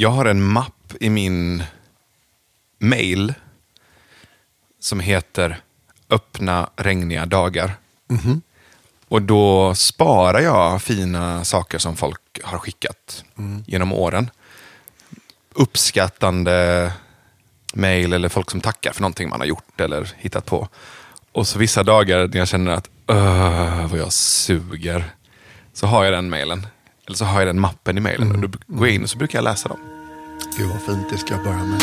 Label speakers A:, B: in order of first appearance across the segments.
A: Jag har en mapp i min mail som heter Öppna regniga dagar. Och då sparar jag fina saker som folk har skickat genom åren. Uppskattande mail eller folk som tackar för någonting man har gjort eller hittat på. Och så vissa dagar när jag känner att öh, vad jag suger, så har jag den mailen. Eller så har jag den mappen i mailen. Och då går jag in och så brukar jag läsa dem.
B: Gud vad fint, det ska jag börja med.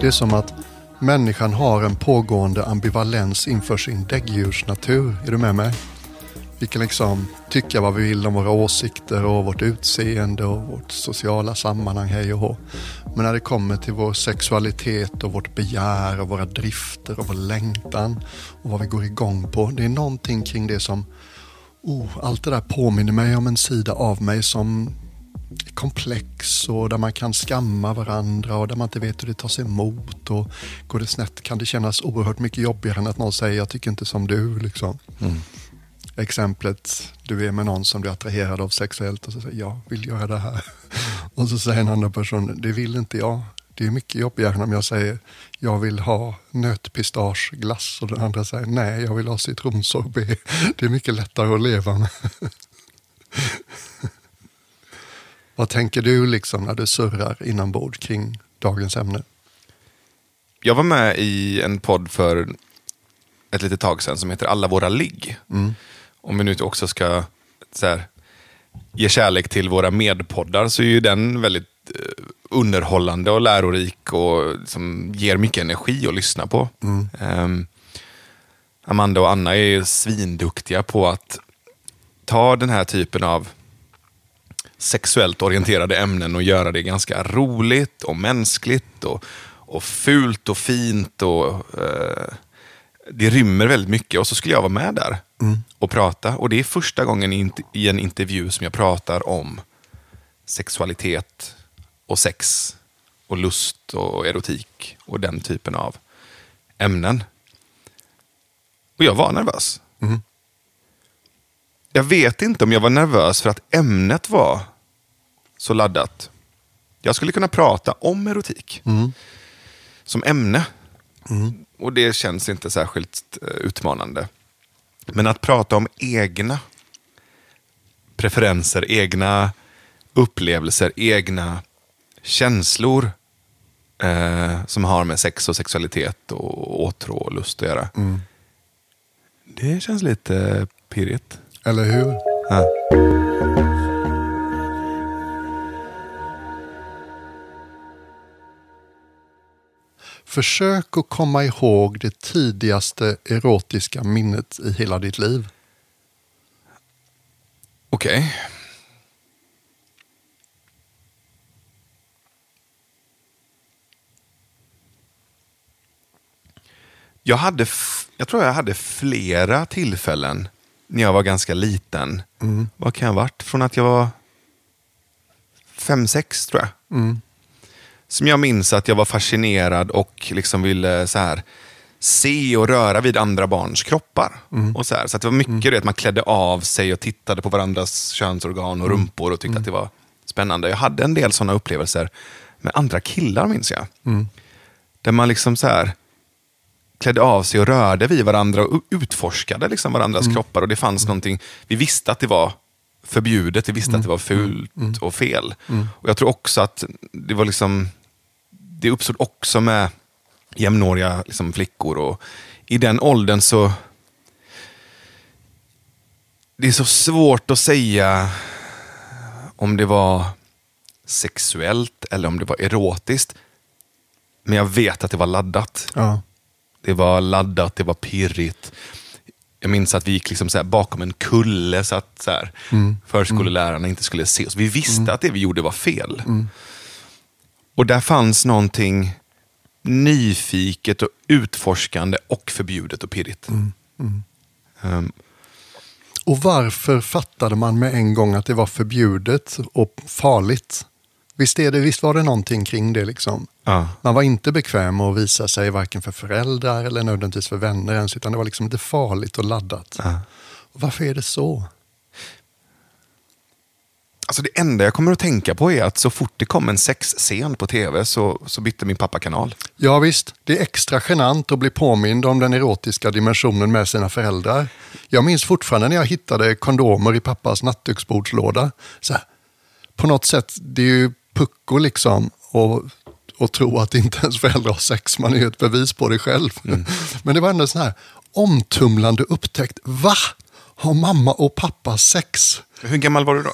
B: Det är som att människan har en pågående ambivalens inför sin däggdjursnatur. Är du med mig? Vi kan liksom tycka vad vi vill om våra åsikter och vårt utseende och vårt sociala sammanhang, hej och hå. Men när det kommer till vår sexualitet och vårt begär och våra drifter och vår längtan och vad vi går igång på. Det är någonting kring det som, oh, allt det där påminner mig om en sida av mig som är komplex och där man kan skamma varandra och där man inte vet hur det tas emot. Och går det snett kan det kännas oerhört mycket jobbigare än att någon säger jag tycker inte som du. Liksom. Mm. Exemplet, du är med någon som du är attraherad av sexuellt och så säger jag vill göra det här. Och så säger en annan person, det vill inte jag. Det är mycket jobbigare om jag säger jag vill ha nötpistageglass och den andra säger nej, jag vill ha citronsorbet. Det är mycket lättare att leva med. Vad tänker du liksom när du surrar inombords kring dagens ämne?
A: Jag var med i en podd för ett litet tag sedan som heter Alla våra ligg. Om vi nu också ska så här, ge kärlek till våra medpoddar så är ju den väldigt eh, underhållande och lärorik och som ger mycket energi att lyssna på. Ehm, Amanda och Anna är ju svinduktiga på att ta den här typen av sexuellt orienterade ämnen och göra det ganska roligt och mänskligt och, och fult och fint. och eh, det rymmer väldigt mycket och så skulle jag vara med där och prata. Och det är första gången i, i en intervju som jag pratar om sexualitet och sex och lust och erotik och den typen av ämnen. Och jag var nervös. Jag vet inte om jag var nervös för att ämnet var så laddat. Jag skulle kunna prata om erotik som ämne. Och det känns inte särskilt eh, utmanande. Men att prata om egna preferenser, egna upplevelser, egna känslor eh, som har med sex och sexualitet och åtrå och lust att göra. Det känns lite pirrigt.
B: Eller hur?
A: Ja.
B: Försök att komma ihåg det tidigaste erotiska minnet i hela ditt liv.
A: Okej. Jag, hade f- jag tror jag hade flera tillfällen när jag var ganska liten. Vad kan jag ha varit? Från att jag var fem, sex tror jag. Som jag minns att jag var fascinerad och liksom ville så här se och röra vid andra barns kroppar. Och så här. så det var mycket det att man klädde av sig och tittade på varandras könsorgan och rumpor och tyckte att det var spännande. Jag hade en del sådana upplevelser med andra killar minns jag. Där man liksom så här klädde av sig och rörde vid varandra och utforskade liksom varandras kroppar. Och det fanns någonting, vi visste att det var förbjudet, vi visste att det var fult och fel. Och Jag tror också att det var liksom, det uppstod också med jämnåriga liksom, flickor. Och I den åldern så, det är så svårt att säga om det var sexuellt eller om det var erotiskt. Men jag vet att det var laddat.
B: Ja.
A: Det var laddat, det var pirrigt. Jag minns att vi gick liksom så bakom en kulle så att så här, förskolelärarna inte skulle se oss. Vi visste att det vi gjorde var fel. Och där fanns någonting nyfiket och utforskande och förbjudet och pirrigt. Ehm,
B: Och varför fattade man med en gång att det var förbjudet och farligt? Visst, det, visst var det någonting kring det liksom.
A: Ja.
B: Man var inte bekväm med att visa sig varken för föräldrar eller nödvändigtvis för vänner ens, utan det var liksom lite farligt och laddat.
A: Ja.
B: Och varför är det så?
A: Alltså det enda jag kommer att tänka på är att så fort det kom en sexscen på tv så, så bytte min pappa kanal.
B: Ja visst, det är extra genant att bli påmind om den erotiska dimensionen med sina föräldrar. Jag minns fortfarande när jag hittade kondomer i pappas nattduksbordslåda. Så här, på något sätt, det är ju pucko liksom och, och tro att inte ens föräldrar har sex. Man är ju ett bevis på det själv. Men det var ändå en sån här omtumlande upptäckt. Va? Har mamma och pappa sex?
A: Hur gammal var du då?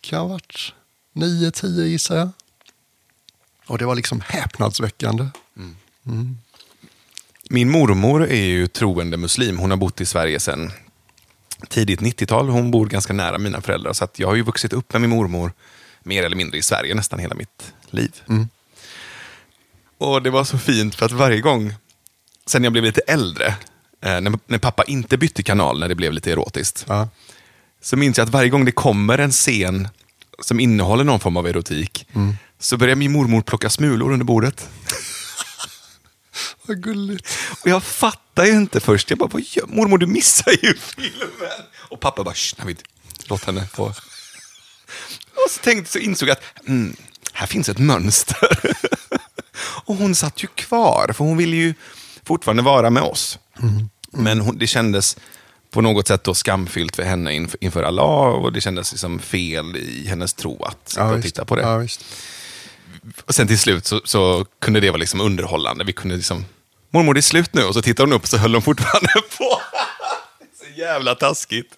B: Kan ha varit nio, tio gissar jag. Och det var liksom häpnadsväckande.
A: Min mormor är ju troende muslim. Hon har bott i Sverige sedan tidigt 90-tal. Hon bor ganska nära mina föräldrar. Så jag har ju vuxit upp med min mormor mer eller mindre i Sverige nästan hela mitt liv. Och det var så fint för att varje gång, sen jag blev lite äldre, eh, när, när pappa inte bytte kanal när det blev lite erotiskt,
B: Ja.
A: Så minns jag att varje gång det kommer en scen som innehåller någon form av erotik, så börjar min mormor plocka smulor under bordet.
B: Vad gulligt.
A: Och jag fattar ju inte först. Jag bara, vad gör mormor? Du missar ju filmen. Och pappa bara, "Shh, Navid, låt henne få. Och så tänkte så insåg jag att mm, här finns ett mönster. och hon satt ju kvar, för hon ville ju fortfarande vara med oss. Men hon, det kändes på något sätt då skamfyllt för henne inför, inför Allah och det kändes liksom fel i hennes tro att och
B: visst.
A: titta på det.
B: Ja.
A: Och sen till slut så, så kunde det vara liksom underhållande. Vi kunde liksom, mormor det är slut nu. Och så tittade hon upp och så höll hon fortfarande på. så jävla taskigt.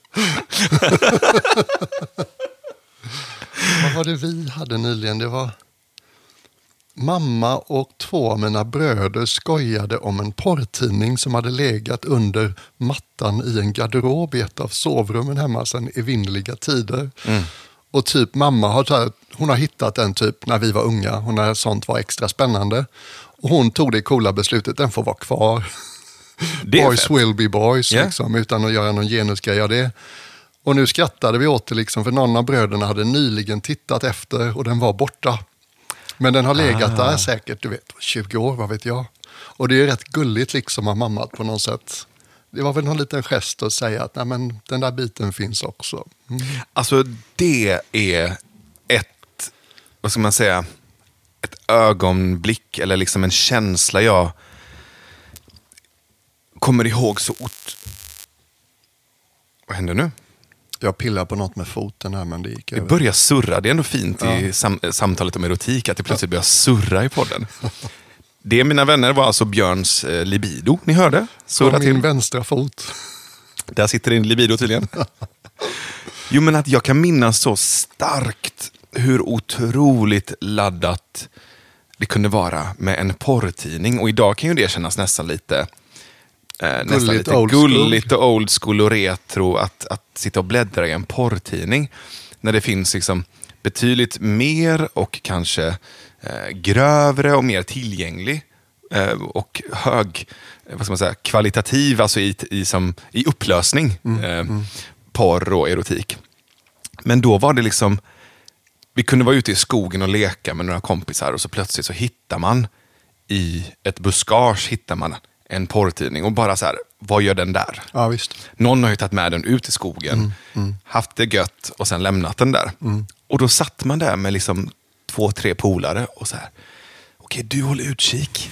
B: Vad var det vi hade nyligen? Det var mamma och två av mina bröder skojade om en porrtidning som hade legat under mattan i en garderob i ett av sovrummen hemma sedan evinnerliga tider. Och typ mamma har, här, hon har hittat den typ när vi var unga och när sånt var extra spännande. Och hon tog det coola beslutet, den får vara kvar. Boys
A: fett.
B: will be boys,
A: Ja.
B: liksom, utan att göra någon genusgrej av det. Och nu skrattade vi åt det, liksom, för någon av bröderna hade nyligen tittat efter och den var borta. Men den har legat där säkert, du vet, 20 år, vad vet jag. Och det är rätt gulligt liksom av mamma på något sätt. Det var väl någon liten gest att säga att Nej, men, den där biten finns också. Mm.
A: Alltså det är ett, vad ska man säga, ett ögonblick eller liksom en känsla jag kommer ihåg så ot... Vad händer nu?
B: Jag pillar på något med foten här men det gick
A: Det
B: över.
A: börjar surra. Det är ändå fint i sam samtalet om erotik att det plötsligt börjar surra i podden. Det, mina vänner, var alltså Björns eh, libido. Ni hörde?
B: På
A: Surra
B: min
A: till.
B: vänstra fot.
A: Där sitter din libido tydligen. Jo, men att jag kan minnas så starkt hur otroligt laddat det kunde vara med en porrtidning. Och idag kan ju det kännas nästan lite, eh, nästan lite
B: old
A: gulligt och old school och retro att, att sitta och bläddra i en porrtidning. När det finns liksom betydligt mer och kanske eh, grövre och mer tillgänglig eh, och hög eh, vad ska man säga, kvalitativ, alltså i, i, som, i upplösning, eh, porr och erotik. Men då var det liksom, vi kunde vara ute i skogen och leka med några kompisar och så plötsligt så hittar man i ett buskage hittar man en porrtidning och bara så här, vad gör den där?
B: Ja, visst.
A: Någon har ju tagit med den ut i skogen, haft det gött och sen lämnat den där. Och då satt man där med liksom två, tre polare och så här, okej du håller utkik,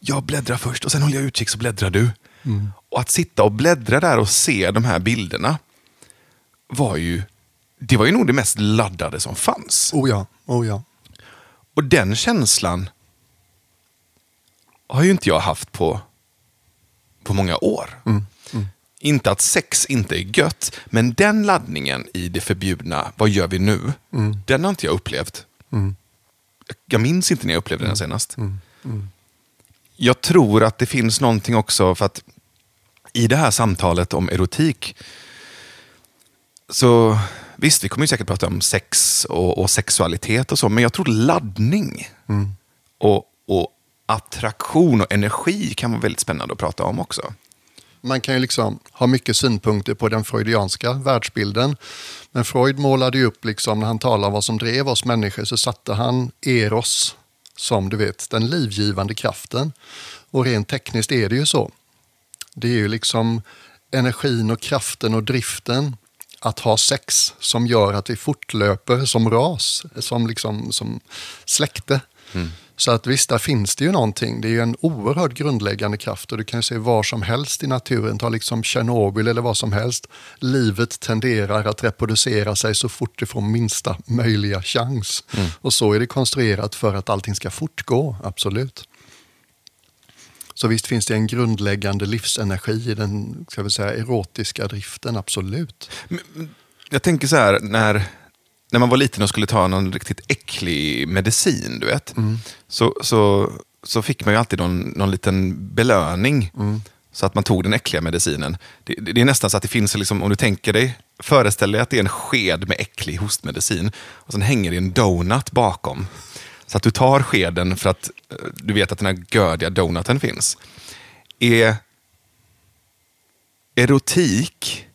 A: jag bläddrar först och sen håller jag utkik så bläddrar du. Och att sitta och bläddra där och se de här bilderna var ju, det var ju nog det mest laddade som fanns.
B: Oh ja, oh ja.
A: Och den känslan har ju inte jag haft på, på många år. Inte att sex inte är gött, men den laddningen i det förbjudna, vad gör vi nu? Den har inte jag upplevt. Jag minns inte när jag upplevde den senast. Jag tror att det finns någonting också, för att i det här samtalet om erotik, så visst, vi kommer ju säkert prata om sex och, och sexualitet och så, men jag tror laddning och, och attraktion och energi kan vara väldigt spännande att prata om också.
B: man kan ju liksom ha mycket synpunkter på den freudianska världsbilden. Men Freud målade ju upp, liksom, när han talade om vad som drev oss människor, så satte han eros som du vet, den livgivande kraften. Och rent tekniskt är det ju så. Det är ju liksom energin och kraften och driften att ha sex som gör att vi fortlöper som ras, som, liksom, som släkte. Mm. Så att visst, där finns det ju någonting. Det är ju en oerhört grundläggande kraft och du kan ju se var som helst i naturen, ta liksom Tjernobyl eller vad som helst. Livet tenderar att reproducera sig så fort det får minsta möjliga chans. Mm. Och så är det konstruerat för att allting ska fortgå, absolut. Så visst finns det en grundläggande livsenergi i den ska vi säga, erotiska driften, absolut.
A: Jag tänker så här, när, när man var liten och skulle ta någon riktigt äcklig medicin, du vet, mm. så, så, så fick man ju alltid någon, någon liten belöning. Mm. Så att man tog den äckliga medicinen. Det, det, är nästan så att det finns, liksom, om du tänker dig, föreställ dig att det är en sked med äcklig hostmedicin och sen hänger det en donut bakom. Så att du tar skeden för att eh, du vet att den här gödiga donuten finns. Är erotik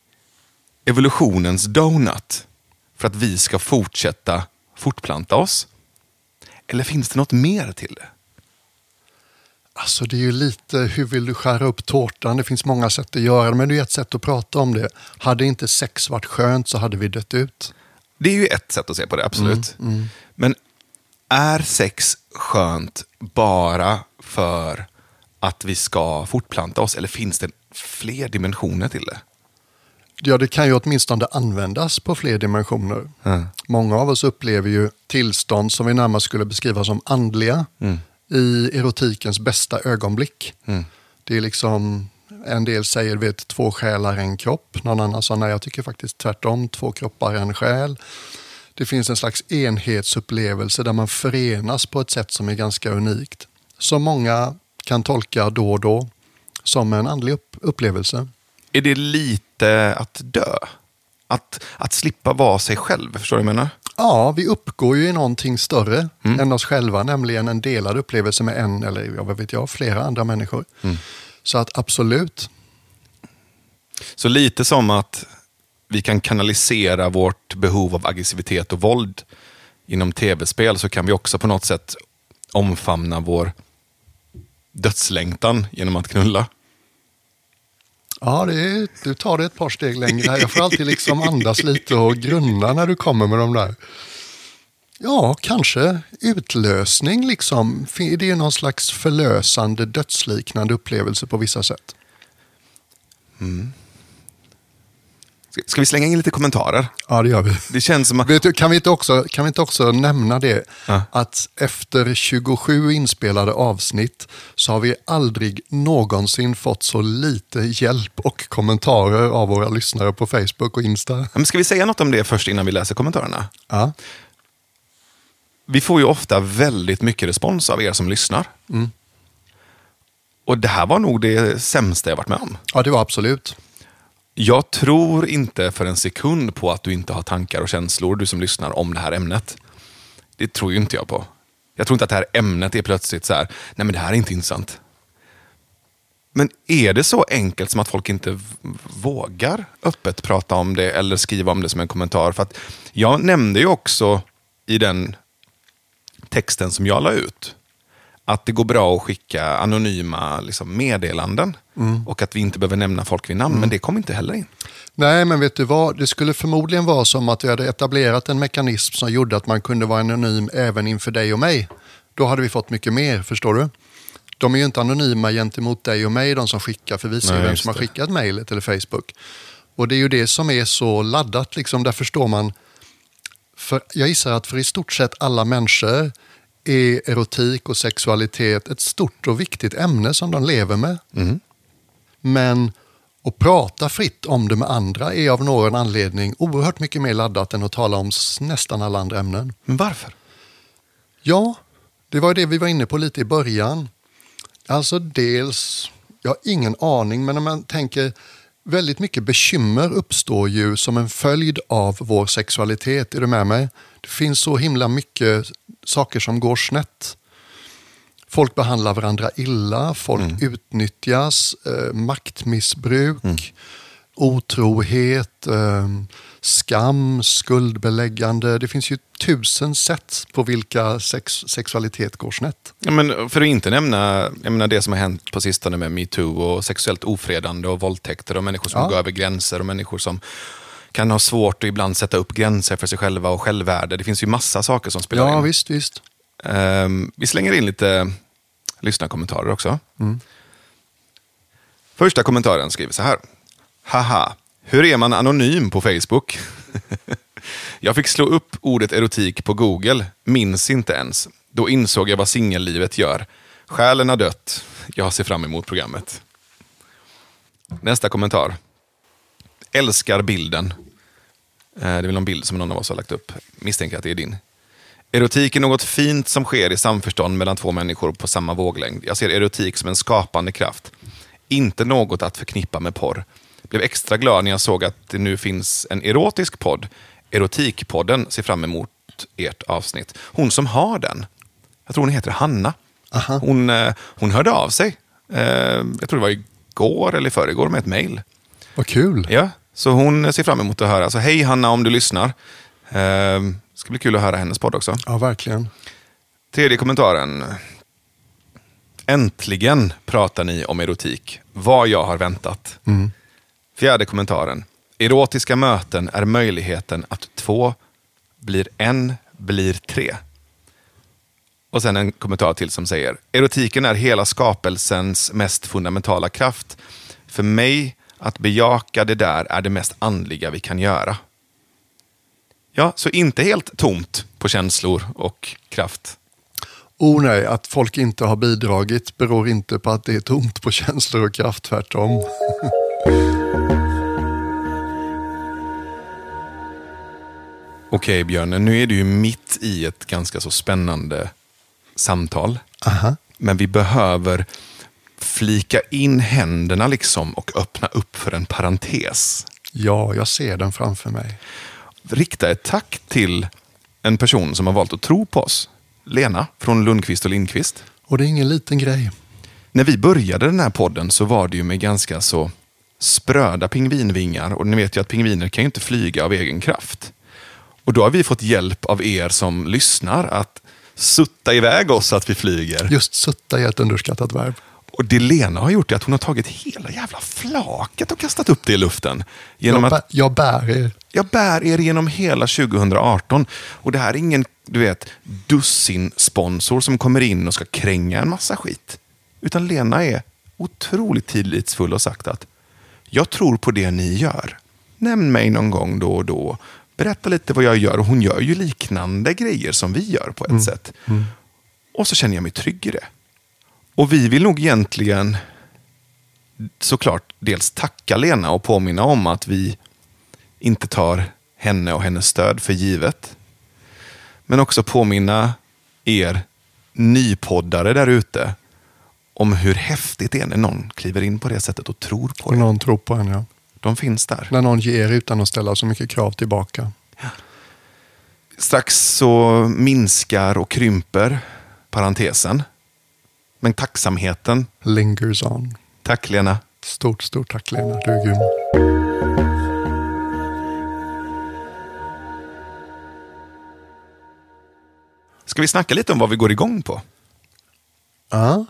A: evolutionens donut för att vi ska fortsätta fortplanta oss? Eller finns det något mer till det?
B: Alltså det är ju lite, hur vill du skära upp tårtan? Det finns många sätt att göra det, men det är ett sätt att prata om det. Hade inte sex varit skönt så hade vi dött ut.
A: Det är ju ett sätt att se på det, absolut. Mm, mm. Men är sex skönt bara för att vi ska fortplanta oss? Eller finns det fler dimensioner till det?
B: Ja, det kan ju åtminstone användas på fler dimensioner. Mm. Många av oss upplever ju tillstånd som vi närmast skulle beskriva som andliga mm. i erotikens bästa ögonblick. Mm. Det är liksom, en del säger vet, två själar, en kropp. Någon annan sa nej, jag tycker faktiskt tvärtom, två kroppar, en själ det finns en slags enhetsupplevelse där man förenas på ett sätt som är ganska unikt. Som många kan tolka då och då som en andlig upplevelse.
A: Är det lite att dö? Att, att slippa vara sig själv, förstår du vad jag menar?
B: Ja, vi uppgår ju i någonting större mm. än oss själva, nämligen en delad upplevelse med en eller vad vet jag, flera andra människor. Mm. Så att absolut.
A: Så lite som att vi kan kanalisera vårt behov av aggressivitet och våld inom tv-spel så kan vi också på något sätt omfamna vår dödslängtan genom att knulla.
B: Ja, det är, du tar det ett par steg längre. Jag får alltid liksom andas lite och grunna när du kommer med de där. Ja, kanske utlösning liksom. Det är någon slags förlösande dödsliknande upplevelse på vissa sätt.
A: Mm. Ska vi slänga in lite kommentarer?
B: Ja, det gör vi.
A: Det känns som att...
B: du, kan, vi inte också, kan vi inte också nämna det? Ja. Att efter 27 inspelade avsnitt så har vi aldrig någonsin fått så lite hjälp och kommentarer av våra lyssnare på Facebook och Insta.
A: Men ska vi säga något om det först innan vi läser kommentarerna?
B: Ja.
A: Vi får ju ofta väldigt mycket respons av er som lyssnar. Mm. Och det här var nog det sämsta jag varit med om.
B: Ja, det var absolut.
A: Jag tror inte för en sekund på att du inte har tankar och känslor, du som lyssnar, om det här ämnet. Det tror ju inte jag på. Jag tror inte att det här ämnet är plötsligt så här, nej men det här är inte intressant. Men är det så enkelt som att folk inte vågar öppet prata om det eller skriva om det som en kommentar? För att jag nämnde ju också i den texten som jag la ut, att det går bra att skicka anonyma liksom, meddelanden. Mm. Och att vi inte behöver nämna folk vid namn, mm. men det kom inte heller in.
B: Nej, men vet du vad? Det skulle förmodligen vara som att vi hade etablerat en mekanism som gjorde att man kunde vara anonym även inför dig och mig. Då hade vi fått mycket mer, förstår du? De är ju inte anonyma gentemot dig och mig, de som skickar, för vi ser vem som har skickat mejlet eller Facebook. Och det är ju det som är så laddat, liksom. där förstår man. För jag gissar att för i stort sett alla människor är erotik och sexualitet ett stort och viktigt ämne som de lever med. Mm. Men att prata fritt om det med andra är av någon anledning oerhört mycket mer laddat än att tala om nästan alla andra ämnen.
A: Men varför?
B: Ja, det var det vi var inne på lite i början. Alltså dels, jag har ingen aning, men när man tänker väldigt mycket bekymmer uppstår ju som en följd av vår sexualitet. Är du med mig? Det finns så himla mycket saker som går snett. Folk behandlar varandra illa, folk
A: Mm.
B: utnyttjas, eh, maktmissbruk,
A: Mm.
B: otrohet, eh, skam, skuldbeläggande. Det finns ju tusen sätt på vilka sex, sexualitet går snett.
A: Ja, men för att inte nämna jag menar, det som har hänt på sistone med metoo och sexuellt ofredande och våldtäkter och människor som
B: Ja.
A: går över gränser och människor som kan ha svårt att ibland sätta upp gränser för sig själva och självvärde. Det finns ju massa saker som spelar
B: Ja,
A: in.
B: visst, visst.
A: Ehm, vi slänger in lite lyssnarkommentarer också. Första kommentaren skriver så här. Haha, hur är man anonym på Facebook? jag fick slå upp ordet erotik på Google, minns inte ens. Då insåg jag vad singellivet gör. Själen har dött. Jag ser fram emot programmet. Nästa kommentar. Älskar bilden. Eh, Det är väl någon bild som någon av oss har lagt upp. Misstänker att det är din. Erotik är något fint som sker i samförstånd mellan två människor på samma våglängd. Jag ser erotik som en skapande kraft. Inte något att förknippa med porr. Blev extra glad när jag såg att det nu finns en erotisk podd. Erotikpodden ser fram emot ert avsnitt. Hon som har den, jag tror hon heter Hanna.
B: Aha.
A: Hon, eh, hon hörde av sig, eh, jag tror det var igår eller i förrgår med ett mejl.
B: Vad kul.
A: Ja, så hon ser fram emot att höra. Så hej Hanna om du lyssnar. Eh, ska bli kul att höra hennes podd också.
B: Ja, verkligen.
A: Tredje kommentaren. Äntligen pratar ni om erotik. Vad jag har väntat. Fjärde kommentaren. Erotiska möten är möjligheten att två blir en, blir tre. Och sen en kommentar till som säger. Erotiken är hela skapelsens mest fundamentala kraft. För mig, att bejaka det där är det mest andliga vi kan göra. Ja, så inte helt tomt på känslor och kraft.
B: Oh nej, att folk inte har bidragit beror inte på att det är tomt på känslor och kraft, tvärtom.
A: Okej Björn, nu är du ju mitt i ett ganska så spännande samtal.
B: Aha.
A: Men vi behöver flika in händerna liksom och öppna upp för en parentes.
B: Ja, jag ser den framför mig.
A: Rikta ett tack till en person som har valt att tro på oss. Lena från Lundqvist och Lindqvist.
B: Och det är ingen liten grej.
A: När vi började den här podden så var det ju med ganska så spröda pingvinvingar. Och ni vet ju att pingviner kan ju inte flyga av egen kraft. Och då har vi fått hjälp av er som lyssnar att sutta iväg oss så att vi flyger.
B: Just sutta är ett underskattat verb.
A: Och det Lena har gjort är att hon har tagit hela jävla flaket och kastat upp det i luften. Genom
B: Jag,
A: att
B: jag bär er.
A: jag bär er genom hela 2018. Och det här är ingen, du vet, dussin sponsor som kommer in och ska kränga en massa skit. Utan Lena är otroligt tillitsfull och sagt att jag tror på det ni gör. Nämn mig någon gång då och då. Berätta lite vad jag gör. Och hon gör ju liknande grejer som vi gör på ett sätt. Och så känner jag mig trygg i det. Och vi vill nog egentligen såklart dels tacka Lena och påminna om att vi inte tar henne och hennes stöd för givet. Men också påminna er nypoddare där ute om hur häftigt det är när någon kliver in på det sättet och tror på det.
B: någon tror på en, ja.
A: De finns där.
B: När någon ger utan att ställa så mycket krav tillbaka.
A: Strax så minskar och krymper parentesen. Men tacksamheten,
B: Lingers on.
A: tack Lena.
B: Stort, stort tack Lena. Du är grym.
A: Ska vi snacka lite om vad vi går igång på?
B: Ja.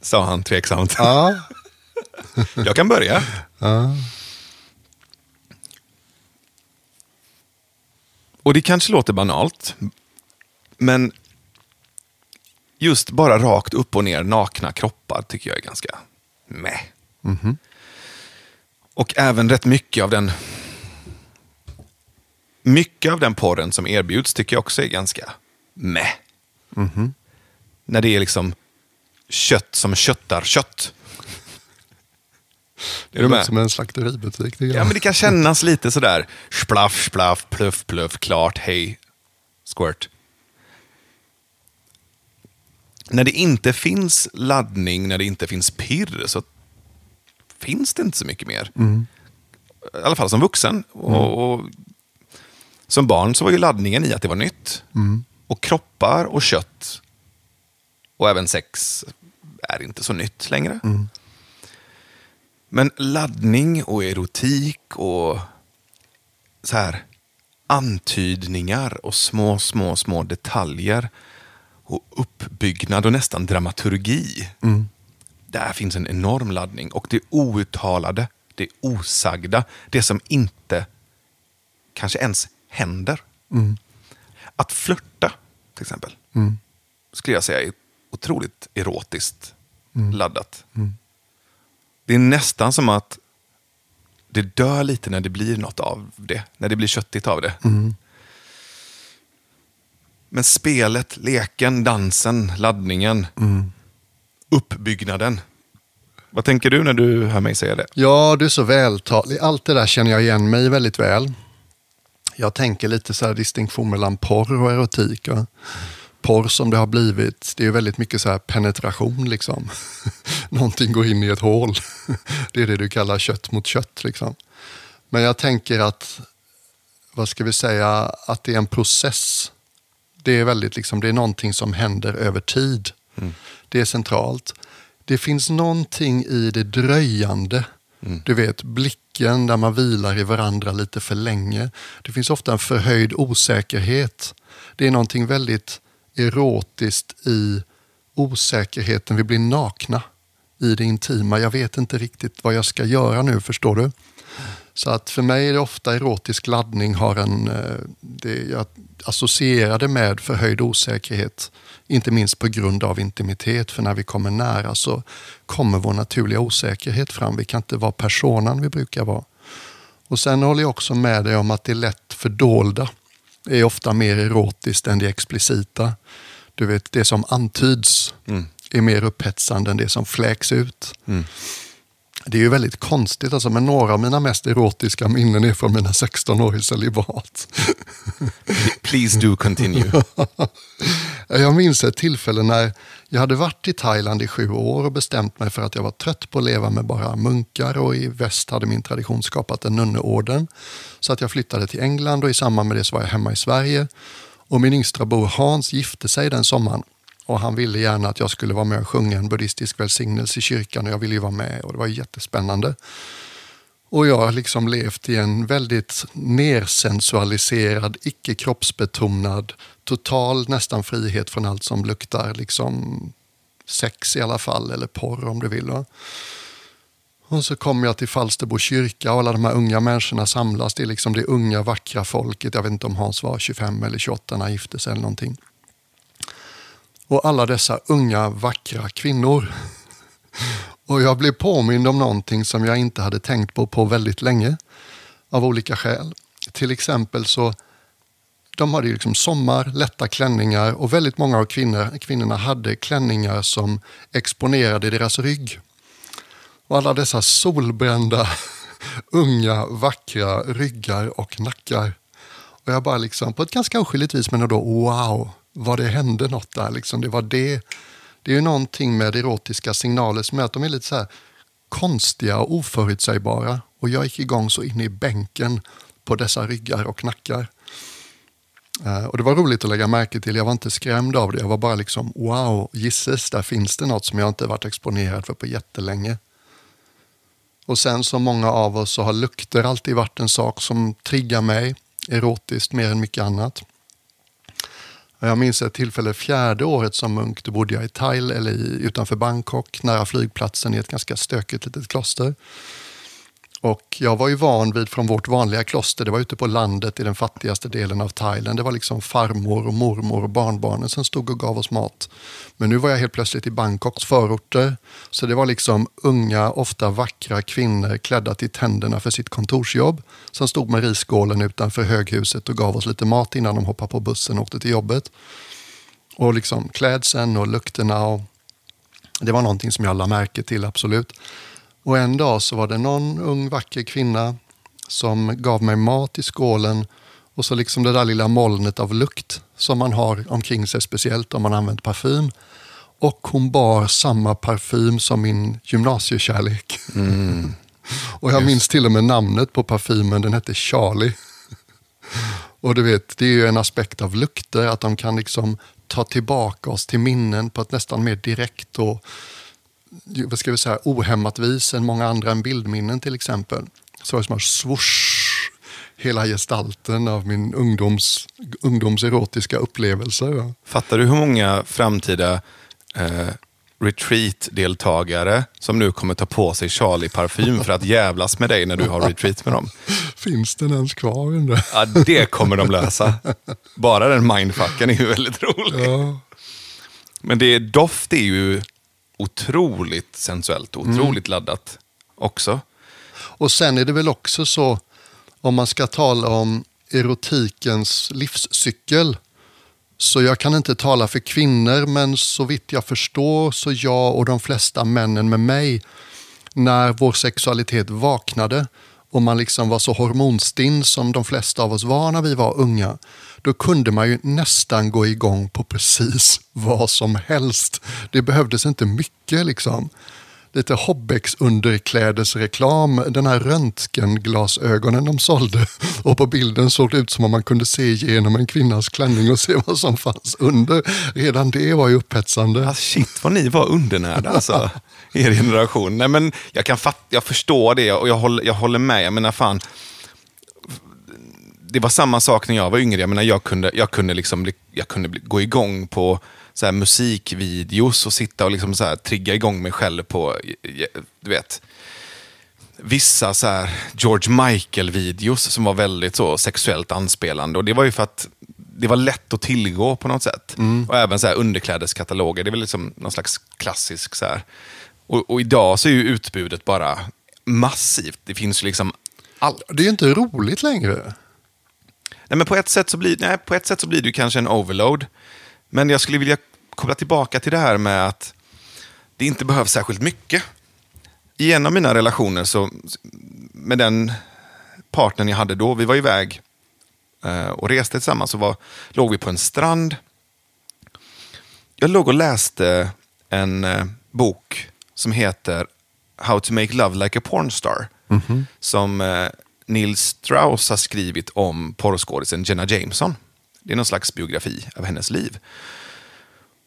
A: Sa han tveksamt.
B: Ja.
A: Jag kan börja.
B: ja.
A: Och det kanske låter banalt, men just bara rakt upp och ner nakna kroppar tycker jag är ganska meh. Och även rätt mycket av den mycket av den porren som erbjuds tycker jag också är ganska meh. När det är liksom kött som köttar kött.
B: Det
A: du
B: låter
A: med?
B: som en slakteributik.
A: Ja, men det kan kännas lite sådär splaff, splaff, pluff, pluff, klart, hej, squirt. När det inte finns laddning, när det inte finns pirr, så finns det inte så mycket mer. I alla fall som vuxen. Och, och, som barn så var ju laddningen i att det var nytt. Och kroppar och kött Och även sex är inte så nytt längre. Men laddning och erotik och så här antydningar och små, små, små detaljer och uppbyggnad och nästan dramaturgi. Där finns en enorm laddning. Och det outtalade, det osagda, det som inte kanske ens händer. Att flörta, till exempel, skulle jag säga är otroligt erotiskt laddat. Det är nästan som att det dör lite när det blir något av det. När det blir köttigt av det. Men spelet, leken, dansen, laddningen, uppbyggnaden. Vad tänker du när du hör mig säga det?
B: Ja, du är så vältalig. Allt det där känner jag igen mig väldigt väl. Jag tänker lite så här distinktion mellan porr och erotik. Och Porr som det har blivit, det är väldigt mycket så här penetration. Liksom. Någonting går in i ett hål. Det är det du kallar kött mot kött. Liksom. Men jag tänker att, vad ska vi säga, att det är en process. Det är, väldigt, liksom, det är någonting som händer över tid. Det är centralt. Det finns någonting i det dröjande. Du vet, blicken där man vilar i varandra lite för länge. Det finns ofta en förhöjd osäkerhet. Det är någonting väldigt erotiskt i osäkerheten. Vi blir nakna i det intima. Jag vet inte riktigt vad jag ska göra nu, förstår du? Så att för mig är det ofta erotisk laddning har en, eh, det, jag det med förhöjd osäkerhet. Inte minst på grund av intimitet, för när vi kommer nära så kommer vår naturliga osäkerhet fram. Vi kan inte vara personan vi brukar vara. Och sen håller jag också med dig om att det lätt fördolda är ofta mer erotiskt än det explicita. Du vet, det som antyds är mer upphetsande än det som fläks ut. Det är ju väldigt konstigt, alltså, men några av mina mest erotiska minnen är från mina 16 år i celibat.
A: Please do continue.
B: Jag minns ett tillfälle när jag hade varit i Thailand i sju år och bestämt mig för att jag var trött på att leva med bara munkar och i väst hade min tradition skapat en nunneorden. Så att jag flyttade till England och i samband med det så var jag hemma i Sverige. Och min yngstra bror Hans gifte sig den sommaren. Och han ville gärna att jag skulle vara med och sjunga en buddhistisk välsignelse i kyrkan och jag ville ju vara med och det var jättespännande. Och jag har liksom levt i en väldigt nersensualiserad, icke kroppsbetonad, total nästan frihet från allt som luktar liksom sex i alla fall, eller porr om du vill. Va? Och så kommer jag till Falsterbo kyrka och alla de här unga människorna samlas. Det är liksom det unga vackra folket. Jag vet inte om Hans var 25 eller 28 när han gifte sig eller någonting. Och alla dessa unga vackra kvinnor. Och jag blev påmind om någonting som jag inte hade tänkt på på väldigt länge. Av olika skäl. Till exempel så de hade ju liksom sommar, lätta klänningar och väldigt många av kvinnor, kvinnorna hade klänningar som exponerade deras rygg. Och alla dessa solbrända, unga, vackra ryggar och nackar. Och jag bara liksom, på ett ganska oskyldigt vis, men då wow, vad det hände något där. Liksom. Det var det. Det är ju någonting med erotiska signaler som är att de är lite så här konstiga och oförutsägbara. Och jag gick igång så in i bänken på dessa ryggar och nackar. Eh, och Det var roligt att lägga märke till. Jag var inte skrämd av det. Jag var bara liksom wow, gisses, där finns det något som jag inte varit exponerad för på jättelänge. Och sen som många av oss så har lukter alltid varit en sak som triggar mig erotiskt mer än mycket annat. Jag minns ett tillfälle fjärde året som munk. Då bodde jag i Thail eller i, utanför Bangkok, nära flygplatsen i ett ganska stökigt litet kloster. Och jag var ju van vid från vårt vanliga kloster, det var ute på landet i den fattigaste delen av Thailand. Det var liksom farmor och mormor och barnbarnen som stod och gav oss mat. Men nu var jag helt plötsligt i Bangkoks förorter. Så det var liksom unga, ofta vackra kvinnor klädda till tänderna för sitt kontorsjobb. Som stod med risskålen utanför höghuset och gav oss lite mat innan de hoppade på bussen och åkte till jobbet. Och liksom klädseln och lukterna. Och det var någonting som jag lade märke till, absolut. Och en dag så var det någon ung vacker kvinna som gav mig mat i skålen och så liksom det där lilla molnet av lukt som man har omkring sig, speciellt om man använt parfym. Och hon bar samma parfym som min gymnasiekärlek.
A: Mm.
B: och jag minns till och med namnet på parfymen, den hette Charlie. och du vet, det är ju en aspekt av lukter, att de kan liksom ta tillbaka oss till minnen på ett nästan mer direkt och vad ska vi säga, ohämmat vis än många andra än bildminnen till exempel. Så det som att swoosh, hela gestalten av min ungdoms, ungdoms erotiska upplevelser.
A: Fattar du hur många framtida eh, retreat-deltagare som nu kommer ta på sig Charlie-parfym för att jävlas med dig när du har retreat med dem?
B: Finns den ens kvar undrar
A: Ja, det kommer de lösa. Bara den mindfucken är ju väldigt rolig.
B: Ja.
A: Men det, doft är ju otroligt sensuellt, otroligt laddat också.
B: Och sen är det väl också så, om man ska tala om erotikens livscykel, så jag kan inte tala för kvinnor, men så vitt jag förstår så jag och de flesta männen med mig, när vår sexualitet vaknade och man liksom var så hormonstinn som de flesta av oss var när vi var unga, då kunde man ju nästan gå igång på precis vad som helst. Det behövdes inte mycket liksom. Lite Hobbex underklädesreklam, den här röntgenglasögonen de sålde och på bilden såg det ut som om man kunde se igenom en kvinnas klänning och se vad som fanns under. Redan det var ju upphetsande.
A: Alltså, shit vad ni var undernärda alltså. Er generation. Nej, men jag, kan fatta, jag förstår det och jag håller, jag håller med. Jag menar fan, det var samma sak när jag var yngre. Jag, menar, jag kunde, jag kunde, liksom jag kunde gå igång på så här, musikvideos och sitta och liksom så här, trigga igång mig själv på, du vet, vissa så här George Michael-videos som var väldigt så sexuellt anspelande. Och det var ju för att det var lätt att tillgå på något sätt. Och även så här underklädeskataloger. Det är väl liksom någon slags klassisk så här. Och, och idag så är ju utbudet bara massivt. Det finns ju liksom allt.
B: Det är ju inte roligt längre.
A: Nej, men på ett, sätt så blir, nej, på ett sätt så blir det kanske en overload. Men jag skulle vilja koppla tillbaka till det här med att det inte behövs särskilt mycket. I en av mina relationer, så, med den partnern jag hade då, vi var iväg eh, och reste tillsammans, så var, låg vi på en strand. Jag låg och läste en eh, bok som heter How to make love like a pornstar. Som eh, Neil Strauss har skrivit om porrskådisen Jenna Jameson. Det är någon slags biografi av hennes liv.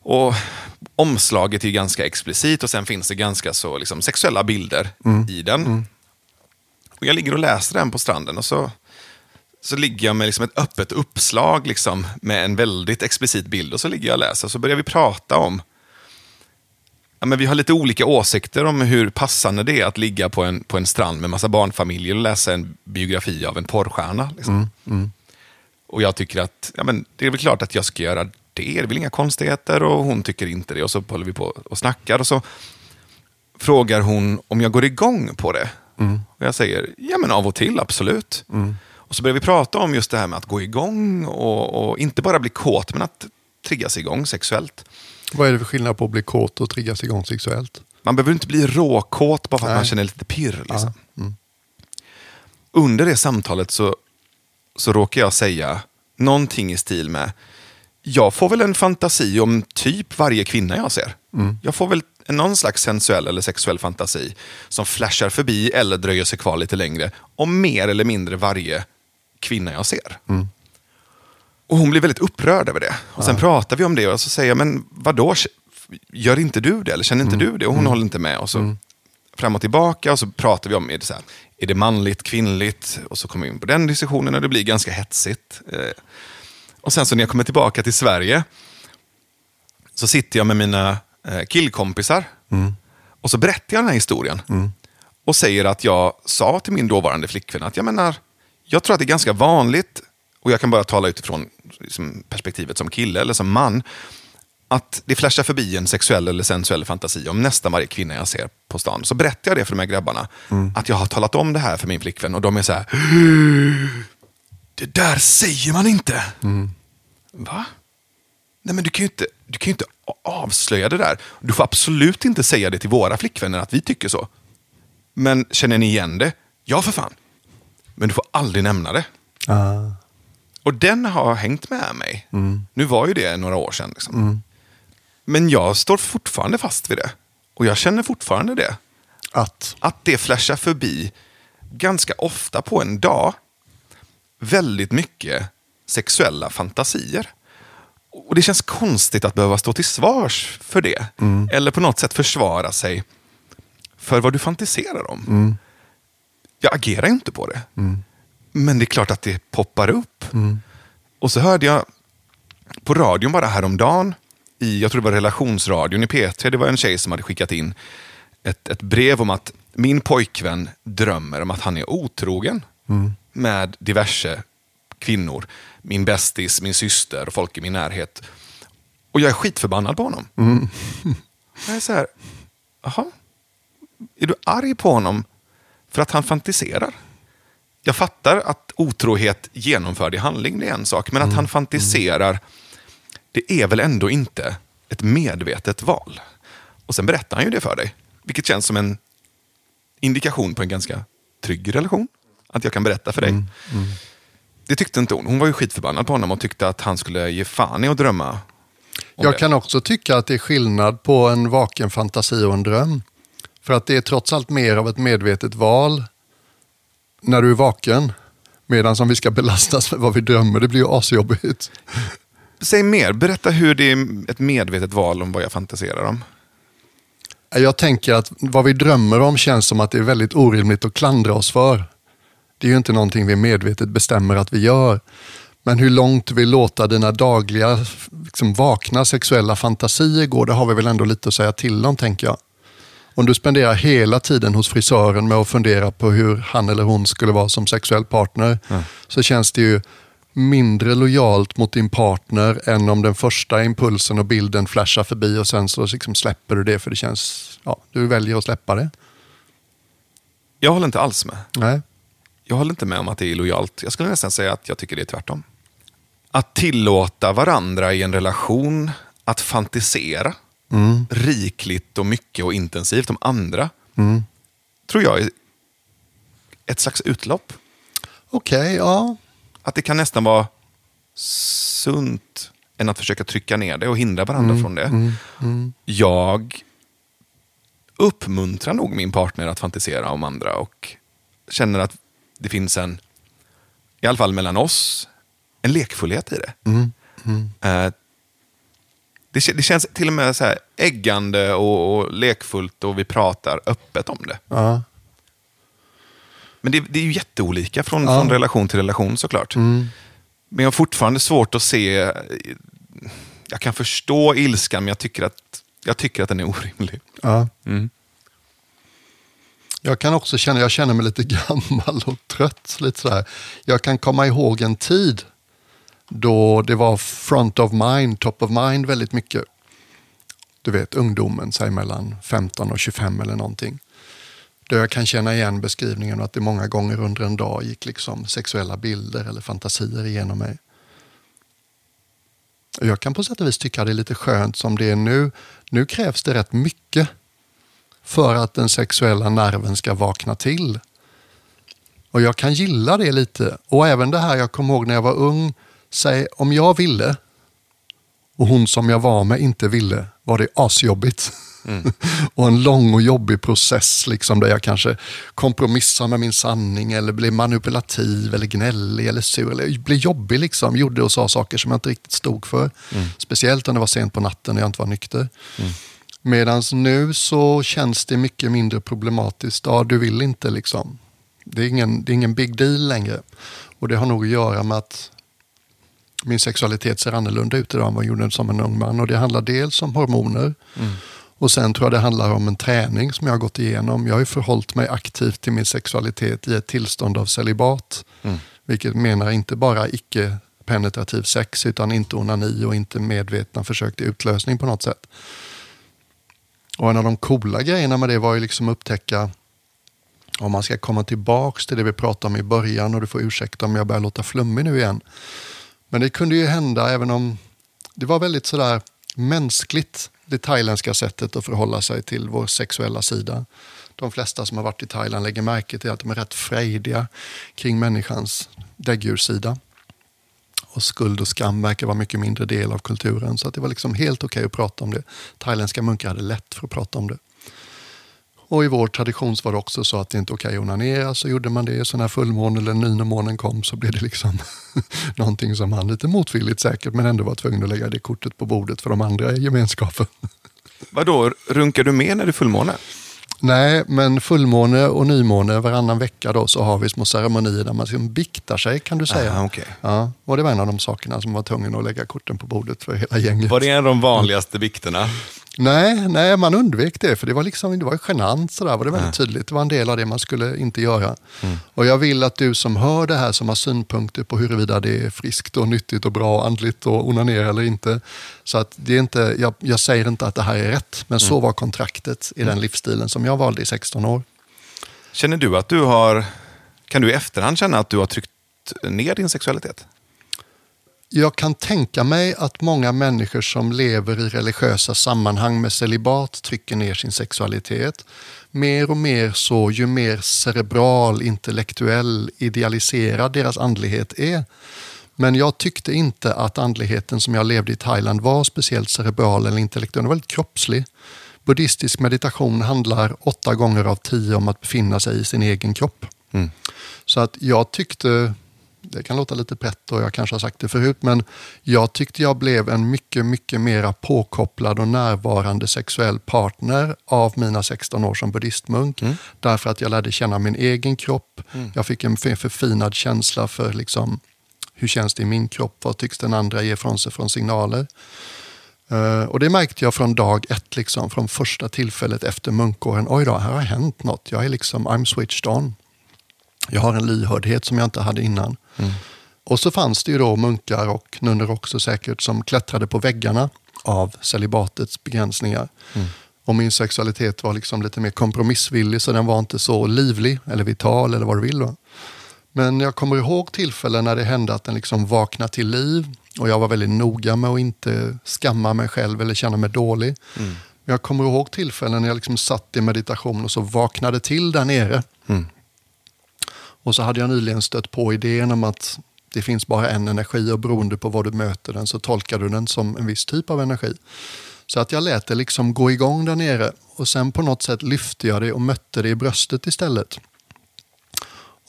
A: Och Omslaget är ganska explicit och sen finns det ganska så liksom, sexuella bilder i den. Och Jag ligger och läser den på stranden och så, så ligger jag med liksom ett öppet uppslag liksom, med en väldigt explicit bild. Och så ligger jag och läser och så börjar vi prata om Ja, men vi har lite olika åsikter om hur passande det är att ligga på en, på en strand med massa barnfamiljer och läsa en biografi av en porrstjärna. Liksom. Och jag tycker att ja, men det är väl klart att jag ska göra det. Det är väl inga konstigheter och hon tycker inte det. Och så håller vi på och snackar och så frågar hon om jag går igång på det. Och jag säger, ja men av och till, absolut. Och så börjar vi prata om just det här med att gå igång och, och inte bara bli kåt, men att triggas igång sexuellt.
B: Vad är det för skillnad på att bli kåt och triggas igång sexuellt?
A: Man behöver inte bli råkåt bara för att
B: Nej.
A: man känner lite pirr. Liksom. Under det samtalet så, så råkar jag säga någonting i stil med, jag får väl en fantasi om typ varje kvinna jag ser. Jag får väl någon slags sensuell eller sexuell fantasi som flashar förbi eller dröjer sig kvar lite längre om mer eller mindre varje kvinna jag ser. Och hon blir väldigt upprörd över det. Och Sen pratar vi om det och så säger jag, men vadå, gör inte du det? Eller känner inte du det? Och hon håller inte med. Och så fram och tillbaka och så pratar vi om, är det, så här, är det manligt, kvinnligt? Och så kommer vi in på den diskussionen och det blir ganska hetsigt. Eh, Och sen så när jag kommer tillbaka till Sverige så sitter jag med mina eh, killkompisar och så berättar jag den här historien. Och säger att jag sa till min dåvarande flickvän att jag menar, jag tror att det är ganska vanligt, och jag kan bara tala utifrån liksom, perspektivet som kille eller som man, att det flashar förbi en sexuell eller sensuell fantasi om nästan varje kvinna jag ser på stan. Så berättar jag det för de här grabbarna, att jag har talat om det här för min flickvän och de är så här, det där säger man inte. Va? Nej men du kan ju inte, du kan inte avslöja det där. Du får absolut inte säga det till våra flickvänner att vi tycker så. Men känner ni igen det? Ja för fan. Men du får aldrig nämna det.
B: Ah.
A: Och den har hängt med mig. Nu var ju det några år sedan. Liksom. Men jag står fortfarande fast vid det. Och jag känner fortfarande det.
B: Att?
A: Att det flashar förbi ganska ofta på en dag väldigt mycket sexuella fantasier. Och det känns konstigt att behöva stå till svars för det. Eller på något sätt försvara sig för vad du fantiserar om. Jag agerar inte på det. Men det är klart att det poppar upp. Och så hörde jag på radion bara häromdagen, i, jag tror det var relationsradion i P3, det var en tjej som hade skickat in ett, ett brev om att min pojkvän drömmer om att han är otrogen med diverse kvinnor. Min bästis, min syster och folk i min närhet. Och jag är skitförbannad på honom. Jag är så här, jaha? Är du arg på honom för att han fantiserar? Jag fattar att otrohet genomförd i handling, är en sak. Men att han fantiserar, det är väl ändå inte ett medvetet val? Och sen berättar han ju det för dig. Vilket känns som en indikation på en ganska trygg relation. Att jag kan berätta för dig. Det tyckte inte hon. Hon var ju skitförbannad på honom och tyckte att han skulle ge fan i att drömma.
B: Jag
A: det.
B: kan också tycka att det är skillnad på en vaken fantasi och en dröm. För att det är trots allt mer av ett medvetet val när du är vaken. Medan om vi ska belastas med vad vi drömmer, det blir ju asjobbigt.
A: Säg mer, berätta hur det är ett medvetet val om vad jag fantiserar om.
B: Jag tänker att vad vi drömmer om känns som att det är väldigt orimligt att klandra oss för. Det är ju inte någonting vi medvetet bestämmer att vi gör. Men hur långt vill låta dina dagliga liksom, vakna sexuella fantasier gå, det har vi väl ändå lite att säga till om, tänker jag. Om du spenderar hela tiden hos frisören med att fundera på hur han eller hon skulle vara som sexuell partner, så känns det ju mindre lojalt mot din partner än om den första impulsen och bilden flashar förbi och sen så liksom släpper du det för det känns, ja, du väljer att släppa det.
A: Jag håller inte alls med.
B: Nej.
A: Jag håller inte med om att det är lojalt. Jag skulle nästan säga att jag tycker det är tvärtom. Att tillåta varandra i en relation att fantisera rikligt och mycket och intensivt om andra, tror jag är ett slags utlopp.
B: Okej, ja.
A: Att det kan nästan vara sunt än att försöka trycka ner det och hindra varandra från det. Jag uppmuntrar nog min partner att fantisera om andra och känner att det finns en, i alla fall mellan oss, en lekfullhet i det. Eh, det, det känns till och med så här äggande och, och lekfullt och vi pratar öppet om det.
B: ja.
A: Men det, det är ju jätteolika från,
B: Ja.
A: från relation till relation såklart. Men jag har fortfarande svårt att se... Jag kan förstå ilskan, men jag tycker att, jag tycker att den är orimlig.
B: ja.
A: Mm.
B: Jag kan också känna, jag känner mig lite gammal och trött. Lite så här. Jag kan komma ihåg en tid då det var front of mind, top of mind väldigt mycket. Du vet ungdomen, säg mellan 15 och 25 eller någonting. Där jag kan känna igen beskrivningen att det många gånger under en dag gick liksom sexuella bilder eller fantasier igenom mig. Jag kan på sätt och vis tycka det är lite skönt som det är nu. Nu krävs det rätt mycket för att den sexuella nerven ska vakna till. Och jag kan gilla det lite. Och även det här jag kommer ihåg när jag var ung. Säg, om jag ville och hon som jag var med inte ville, var det asjobbigt. och en lång och jobbig process liksom, där jag kanske kompromissar med min sanning eller blev manipulativ eller gnällig eller sur. Eller blev jobbig liksom, gjorde och sa saker som jag inte riktigt stod för. Speciellt om det var sent på natten när jag inte var nykter. Medan nu så känns det mycket mindre problematiskt. Ja, du vill inte liksom. Det är ingen, det är ingen big deal längre. Och det har nog att göra med att min sexualitet ser annorlunda ut idag än vad den gjorde som en ung man. Och det handlar dels om hormoner. Och sen tror jag det handlar om en träning som jag har gått igenom. Jag har ju förhållit mig aktivt till min sexualitet i ett tillstånd av celibat. Vilket menar inte bara icke penetrativ sex utan inte onani och inte medvetna försök till utlösning på något sätt. Och en av de coola grejerna med det var ju liksom upptäcka om man ska komma tillbaks till det vi pratade om i början och du får ursäkta om jag börjar låta flummig nu igen. Men det kunde ju hända även om det var väldigt sådär mänskligt, det thailändska sättet att förhålla sig till vår sexuella sida. De flesta som har varit i Thailand lägger märke till att de är rätt frejdiga kring människans däggdjurssida. Och skuld och skam verkar vara mycket mindre del av kulturen. Så att det var liksom helt okej att prata om det. Thailändska munkar hade lätt för att prata om det. Och i vår tradition var det också så att det inte är okej att onanera, så gjorde man det. Så när fullmånen eller nymånen kom så blev det liksom någonting som han lite motvilligt säkert, men ändå var tvungen att lägga det kortet på bordet för de andra i gemenskapen.
A: Vadå, runkar du med när det är fullmåne?
B: Nej, men fullmåne och nymåne varannan vecka då så har vi små ceremonier där man liksom biktar sig kan du säga.
A: Aha, okay.
B: ja, och det var en av de sakerna som var tvungen att lägga korten på bordet för hela gänget.
A: Var det en av de vanligaste bikterna?
B: Nej, nej, man undvek det för det var, liksom, det var genant sådär, var det väldigt tydligt. Det var en del av det man skulle inte göra. Mm. Och jag vill att du som hör det här, som har synpunkter på huruvida det är friskt och nyttigt och bra andligt och onanera eller inte. Så att det är inte, jag, jag säger inte att det här är rätt, men mm. så var kontraktet i mm. den livsstilen som jag valde i 16 år.
A: Känner du att du har, kan du i efterhand känna att du har tryckt ner din sexualitet?
B: Jag kan tänka mig att många människor som lever i religiösa sammanhang med celibat trycker ner sin sexualitet. Mer och mer så, ju mer cerebral, intellektuell, idealiserad deras andlighet är. Men jag tyckte inte att andligheten som jag levde i Thailand var speciellt cerebral eller intellektuell, den var väldigt kroppslig. Buddhistisk meditation handlar åtta gånger av tio om att befinna sig i sin egen kropp. Mm. Så att jag tyckte det kan låta lite brett och jag kanske har sagt det förut, men jag tyckte jag blev en mycket, mycket mera påkopplad och närvarande sexuell partner av mina 16 år som buddhistmunk. Mm. Därför att jag lärde känna min egen kropp. Mm. Jag fick en förfinad känsla för liksom, hur känns det i min kropp? Vad tycks den andra ge från sig från signaler? Uh, och det märkte jag från dag ett, liksom, från första tillfället efter munkåren. Oj då, här har hänt något. Jag är liksom, I'm switched on. Jag har en lyhördhet som jag inte hade innan. Mm. Och så fanns det ju då munkar och nunnor också säkert som klättrade på väggarna av celibatets begränsningar. Mm. Och min sexualitet var liksom lite mer kompromissvillig så den var inte så livlig eller vital eller vad du vill. Va? Men jag kommer ihåg tillfällen när det hände att den liksom vaknade till liv och jag var väldigt noga med att inte skamma mig själv eller känna mig dålig. Mm. Jag kommer ihåg tillfällen när jag liksom satt i meditation och så vaknade till där nere. Mm. Och så hade jag nyligen stött på idén om att det finns bara en energi och beroende på vad du möter den så tolkar du den som en viss typ av energi. Så att jag lät det liksom gå igång där nere och sen på något sätt lyfte jag det och mötte det i bröstet istället.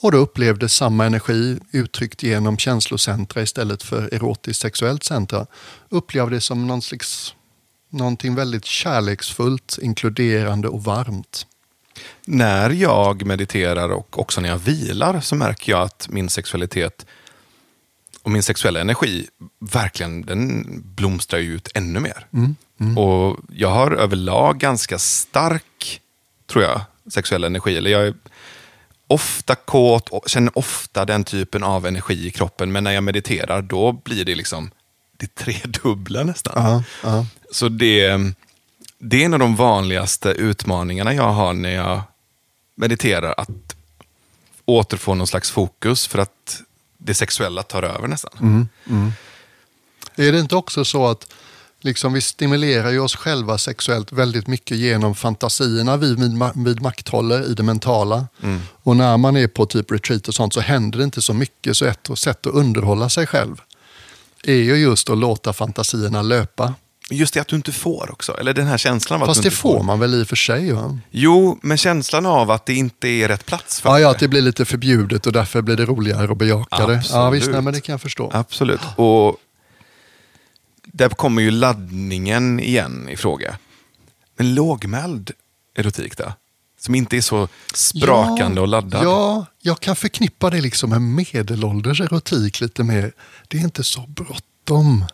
B: Och då upplevde samma energi uttryckt genom känslocentra istället för erotiskt sexuellt centra. Upplevde det som någon slags, någonting väldigt kärleksfullt, inkluderande och varmt.
A: När jag mediterar och också när jag vilar så märker jag att min sexualitet och min sexuella energi verkligen den blomstrar ut ännu mer. Mm, mm. Och Jag har överlag ganska stark, tror jag, sexuell energi. Eller jag är ofta kåt och känner ofta den typen av energi i kroppen. Men när jag mediterar då blir det liksom det tredubbla nästan. Uh -huh. Så det, det är en av de vanligaste utmaningarna jag har när jag mediterar. Att återfå någon slags fokus för att det sexuella tar över nästan. Mm, mm.
B: Är det inte också så att liksom vi stimulerar ju oss själva sexuellt väldigt mycket genom fantasierna vi vidmakthåller i det mentala. Mm. Och när man är på typ retreat och sånt så händer det inte så mycket. Så ett sätt att underhålla sig själv är ju just att låta fantasierna löpa.
A: Just det att du inte får också. Eller den här känslan av
B: Fast
A: att du
B: det får man väl i och för sig? Va?
A: Jo, men känslan av att det inte är rätt plats för
B: ja, ja, att det blir lite förbjudet och därför blir det roligare att bejaka det. Ja, visst, nej, men det kan jag förstå.
A: Absolut. Och där kommer ju laddningen igen i fråga. Men lågmäld erotik då? Som inte är så sprakande
B: ja,
A: och laddad.
B: Ja, jag kan förknippa det liksom med medelålders erotik lite mer. Det är inte så bråttom.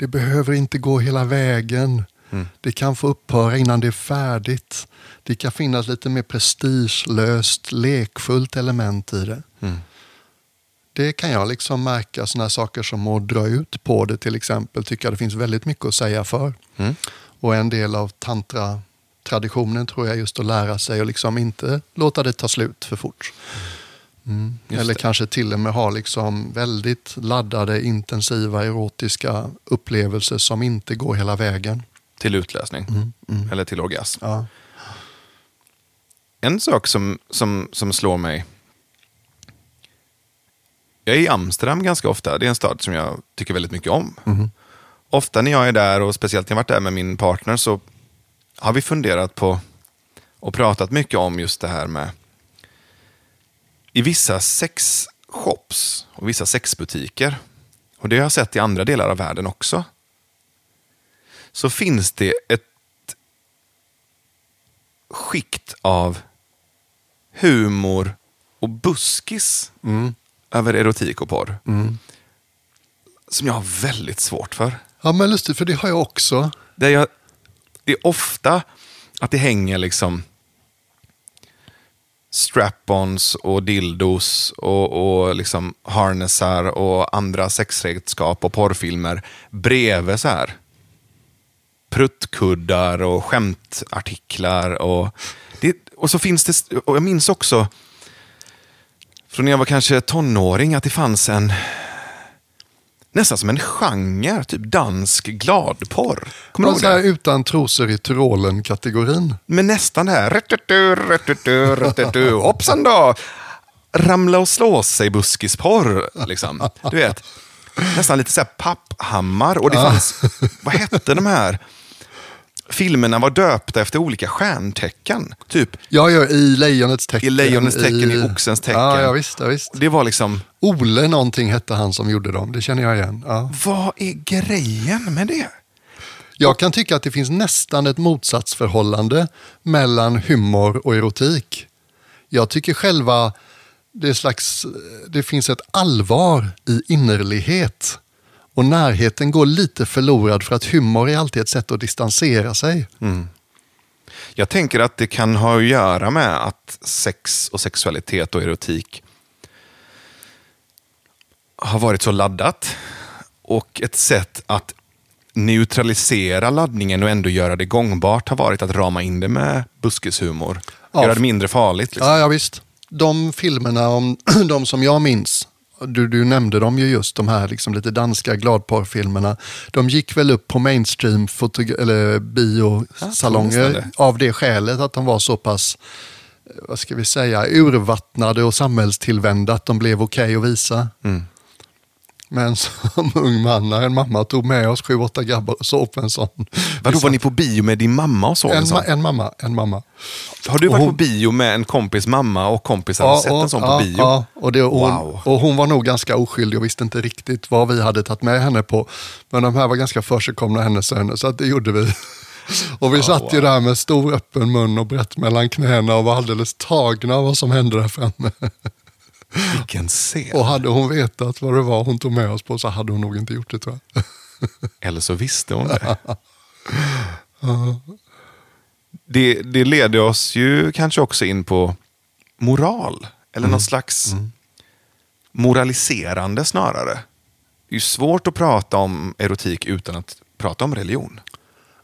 B: Det behöver inte gå hela vägen. Mm. Det kan få upphöra innan det är färdigt. Det kan finnas lite mer prestigelöst, lekfullt element i det. Mm. Det kan jag liksom märka, sådana saker som att dra ut på det till exempel, tycker jag det finns väldigt mycket att säga för. Mm. Och en del av tantra-traditionen tror jag just att lära sig och liksom inte låta det ta slut för fort. Mm. Eller det. kanske till och med ha liksom väldigt laddade, intensiva, erotiska upplevelser som inte går hela vägen.
A: Till utlösning? Mm. Mm. Eller till orgasm? Ja. En sak som, som, som slår mig. Jag är i Amsterdam ganska ofta. Det är en stad som jag tycker väldigt mycket om. Mm. Ofta när jag är där, och speciellt när jag varit där med min partner, så har vi funderat på och pratat mycket om just det här med i vissa sexshops och vissa sexbutiker, och det har jag sett i andra delar av världen också, så finns det ett skikt av humor och buskis över erotik och porr. Som jag har väldigt svårt för.
B: Ja, men lustigt, för det har jag också.
A: Där jag, det är ofta att det hänger liksom strap-ons och dildos och, och liksom harnessar och andra sexredskap och porrfilmer bredvid så här pruttkuddar och skämtartiklar. Och, det, och så finns det, och jag minns också från när jag var kanske tonåring att det fanns en nästan som en genre, typ dansk gladporr. Kommer du
B: Man
A: ihåg det?
B: utan trosor i Tyrolen-kategorin.
A: Men nästan det här, hoppsan då! Ramla och slå sig buskisporr, liksom. Du vet, nästan lite så här papphammar. Och det fanns, vad hette de här? Filmerna var döpta efter olika stjärntecken. Typ,
B: Ja, ja, i Lejonets tecken.
A: I Lejonets tecken, i Oxens tecken.
B: Ja, ja visst. Ja, visst.
A: det var liksom,
B: Ole någonting hette han som gjorde dem, det känner jag igen. Ja.
A: vad är grejen med det?
B: Jag kan tycka att det finns nästan ett motsatsförhållande mellan humor och erotik. Jag tycker själva det, är slags, det finns ett allvar i innerlighet. Och närheten går lite förlorad för att humor är alltid ett sätt att distansera sig.
A: Jag tänker att det kan ha att göra med att sex och sexualitet och erotik har varit så laddat. Och ett sätt att neutralisera laddningen och ändå göra det gångbart har varit att rama in det med buskishumor.
B: Ja.
A: Göra det mindre farligt. Liksom.
B: Ja, ja visst. De filmerna, om, de som jag minns, du, du nämnde dem ju just, de här liksom lite danska gladporrfilmerna. De gick väl upp på mainstream eller biosalonger
A: det.
B: av det skälet att de var så pass, eh, vad ska vi säga, urvattnade och samhällstillvända att de blev okej att visa.
A: Mm.
B: Men som ung man, när en mamma tog med oss sju, åtta grabbar och såg på en sån.
A: Vadå, var ni på bio med din mamma och såg en,
B: en,
A: sån?
B: ma- en mamma, en mamma.
A: Har du varit
B: hon-
A: på bio med en kompis mamma och kompisar och sett en sån på
B: ja,
A: bio?
B: Ja, och, det, och, hon,
A: Wow.
B: och hon var nog ganska oskyldig och visste inte riktigt vad vi hade tagit med henne på. Men de här var ganska försigkomna hennes söner, så att det gjorde vi. Och vi satt ju där med stor öppen mun och brett mellan knäna och var alldeles tagna av vad som hände där framme.
A: Vilken scen.
B: Och hade hon vetat vad det var hon tog med oss på så hade hon nog inte gjort det tror jag.
A: Eller så visste hon det. det. Det leder oss ju kanske också in på moral. Eller någon slags moraliserande snarare. Det är ju svårt att prata om erotik utan att prata om religion.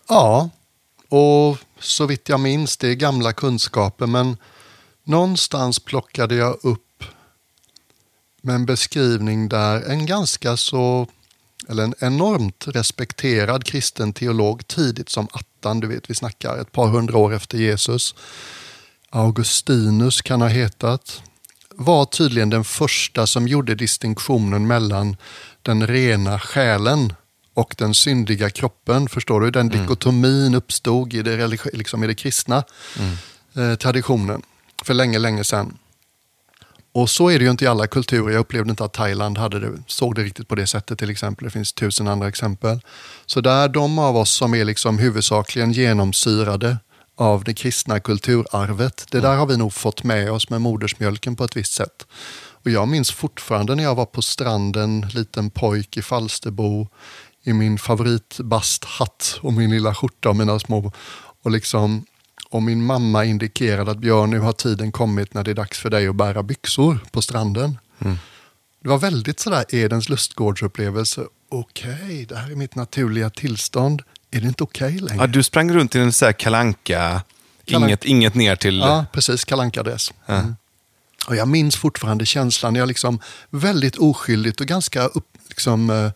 B: Ja, och så vitt jag minns, det är gamla kunskaper, men någonstans plockade jag upp med en beskrivning där en ganska så, eller en enormt respekterad kristen teolog tidigt som attan, du vet vi snackar ett par hundra år efter Jesus, Augustinus kan ha hetat, var tydligen den första som gjorde distinktionen mellan den rena själen och den syndiga kroppen. Förstår du? Den dikotomin uppstod i det, liksom i det kristna eh, traditionen för länge, länge sedan. Och så är det ju inte i alla kulturer. Jag upplevde inte att Thailand hade det, såg det riktigt på det sättet till exempel. Det finns tusen andra exempel. Så där de av oss som är liksom huvudsakligen genomsyrade av det kristna kulturarvet, det där har vi nog fått med oss med modersmjölken på ett visst sätt. Och jag minns fortfarande när jag var på stranden, liten pojk i Falsterbo, i min favoritbasthatt och min lilla skjorta och mina små... Och liksom och min mamma indikerade att Björn, nu har tiden kommit när det är dags för dig att bära byxor på stranden. Det var väldigt sådär Edens lustgårdsupplevelse. Okej, det här är mitt naturliga tillstånd. Är det inte okej längre?
A: Ja, du sprang runt i en så här kalanka,
B: Kalanka.
A: inget, inget ner till...
B: Ja, precis. Kalankadress. Mm. Och jag minns fortfarande känslan jag liksom väldigt oskyldigt och ganska upp, liksom, eh,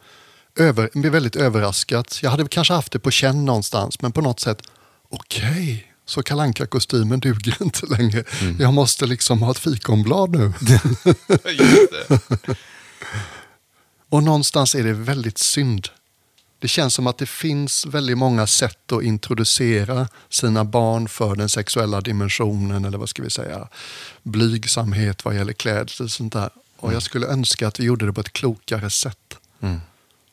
B: över, väldigt överraskat. Jag hade kanske haft det på känn någonstans, men på något sätt, okej, så kalanka kostymen duger inte längre. Jag måste liksom ha ett fikonblad nu. Och någonstans är det väldigt synd det känns som att det finns väldigt många sätt att introducera sina barn för den sexuella dimensionen eller vad ska vi säga, blygsamhet vad gäller klädsel och sånt där. Och jag skulle önska att vi gjorde det på ett klokare sätt.
A: Mm.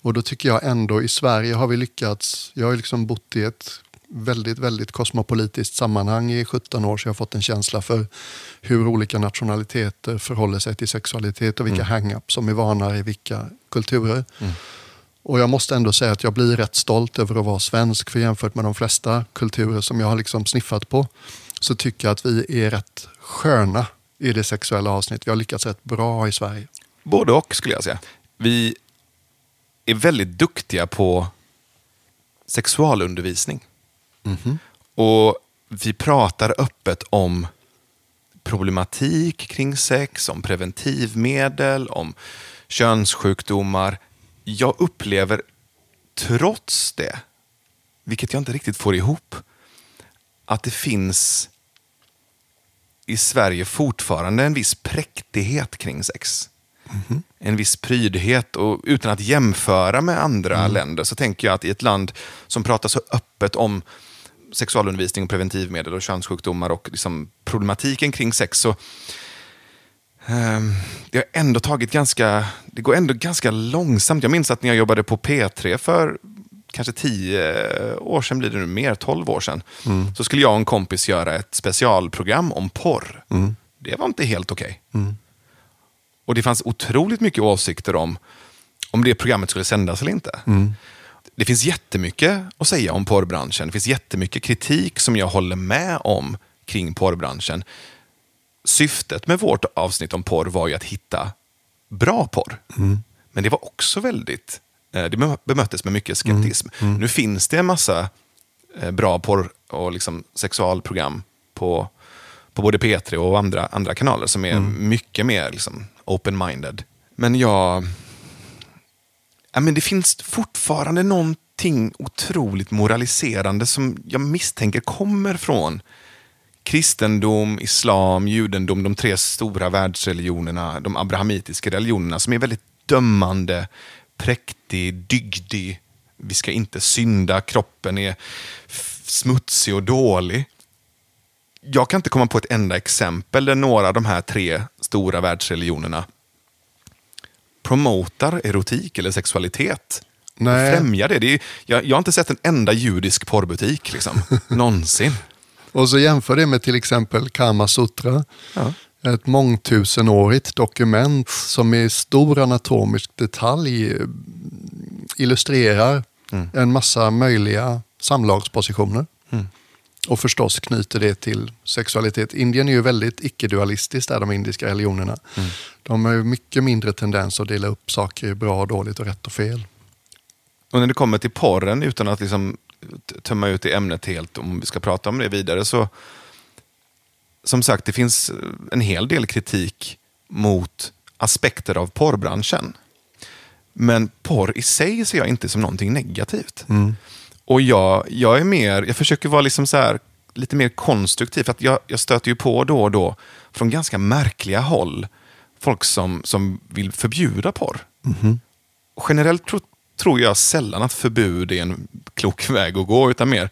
B: Och då tycker jag ändå i Sverige har vi lyckats, jag har liksom bott i ett väldigt, väldigt kosmopolitiskt sammanhang i 17 år så jag har fått en känsla för hur olika nationaliteter förhåller sig till sexualitet och vilka mm. hang-ups som är vana i vilka kulturer. Mm. Och jag måste ändå säga att jag blir rätt stolt över att vara svensk för jämfört med de flesta kulturer som jag har liksom sniffat på så tycker jag att vi är rätt sköna i det sexuella avsnittet. Vi har lyckats rätt bra i Sverige.
A: Både och skulle jag säga. Vi är väldigt duktiga på sexualundervisning. Mm -hmm. Och vi pratar öppet om problematik kring sex, om preventivmedel, om könssjukdomar. Jag upplever trots det, vilket jag inte riktigt får ihop, att det finns i Sverige fortfarande en viss präktighet kring sex. Mm. En viss prydhet och utan att jämföra med andra mm. länder så tänker jag att i ett land som pratar så öppet om sexualundervisning, och preventivmedel och könssjukdomar och liksom problematiken kring sex så um, det har ändå tagit ganska, det går ändå ganska långsamt. Jag minns att när jag jobbade på P3 för kanske tio år sedan blir det nu mer, tolv år sedan. Mm. Så skulle jag och en kompis göra ett specialprogram om porr. Mm. Det var inte helt okej. Okay. Mm. Och det fanns otroligt mycket åsikter om om det programmet skulle sändas eller inte. Mm. Det finns jättemycket att säga om porrbranschen. Det finns jättemycket kritik som jag håller med om kring porrbranschen. Syftet med vårt avsnitt om porr var ju att hitta bra porr. Mm. Men det var också väldigt Eh, det bemöttes med mycket skeptism. Mm. Mm. Nu finns det en massa eh, bra porr och liksom sexualprogram på, på både P3 och andra, andra kanaler som är mm. mycket mer liksom open-minded. Men jag... Ja, men det finns fortfarande någonting otroligt moraliserande som jag misstänker kommer från kristendom, islam, judendom, de tre stora världsreligionerna, de abrahamitiska religionerna som är väldigt dömande, präktig, dygdig. Vi ska inte synda, kroppen är smutsig och dålig. Jag kan inte komma på ett enda exempel där några av de här tre stora världsreligionerna promotar erotik eller sexualitet. Nej. Främjar det. det är, jag, jag, har inte sett en enda judisk porrbutik liksom. någonsin.
B: Och så jämför det med till exempel Kama Sutra. Ja ett mångtusenårigt dokument som i stor anatomisk detalj eh, illustrerar mm. en massa möjliga samlagspositioner. Mm. Och förstås knyter det till sexualitet. Indien är ju väldigt icke-dualistiskt, där de indiska religionerna. Mm. De har ju mycket mindre tendens att dela upp saker i bra och dåligt och rätt och fel.
A: Och när det kommer till porren, utan att liksom tömma ut det ämnet helt, om vi ska prata om det vidare, så som sagt, det finns en hel del kritik mot aspekter av porrbranschen. Men porr i sig ser jag inte som någonting negativt. Mm. Och jag, jag är mer, jag försöker vara liksom så här, lite mer konstruktiv. För att jag, jag stöter ju på då och då, från ganska märkliga håll, folk som, som vill förbjuda porr. Mm. Generellt tro, tror jag sällan att förbud är en klok väg att gå, utan mer,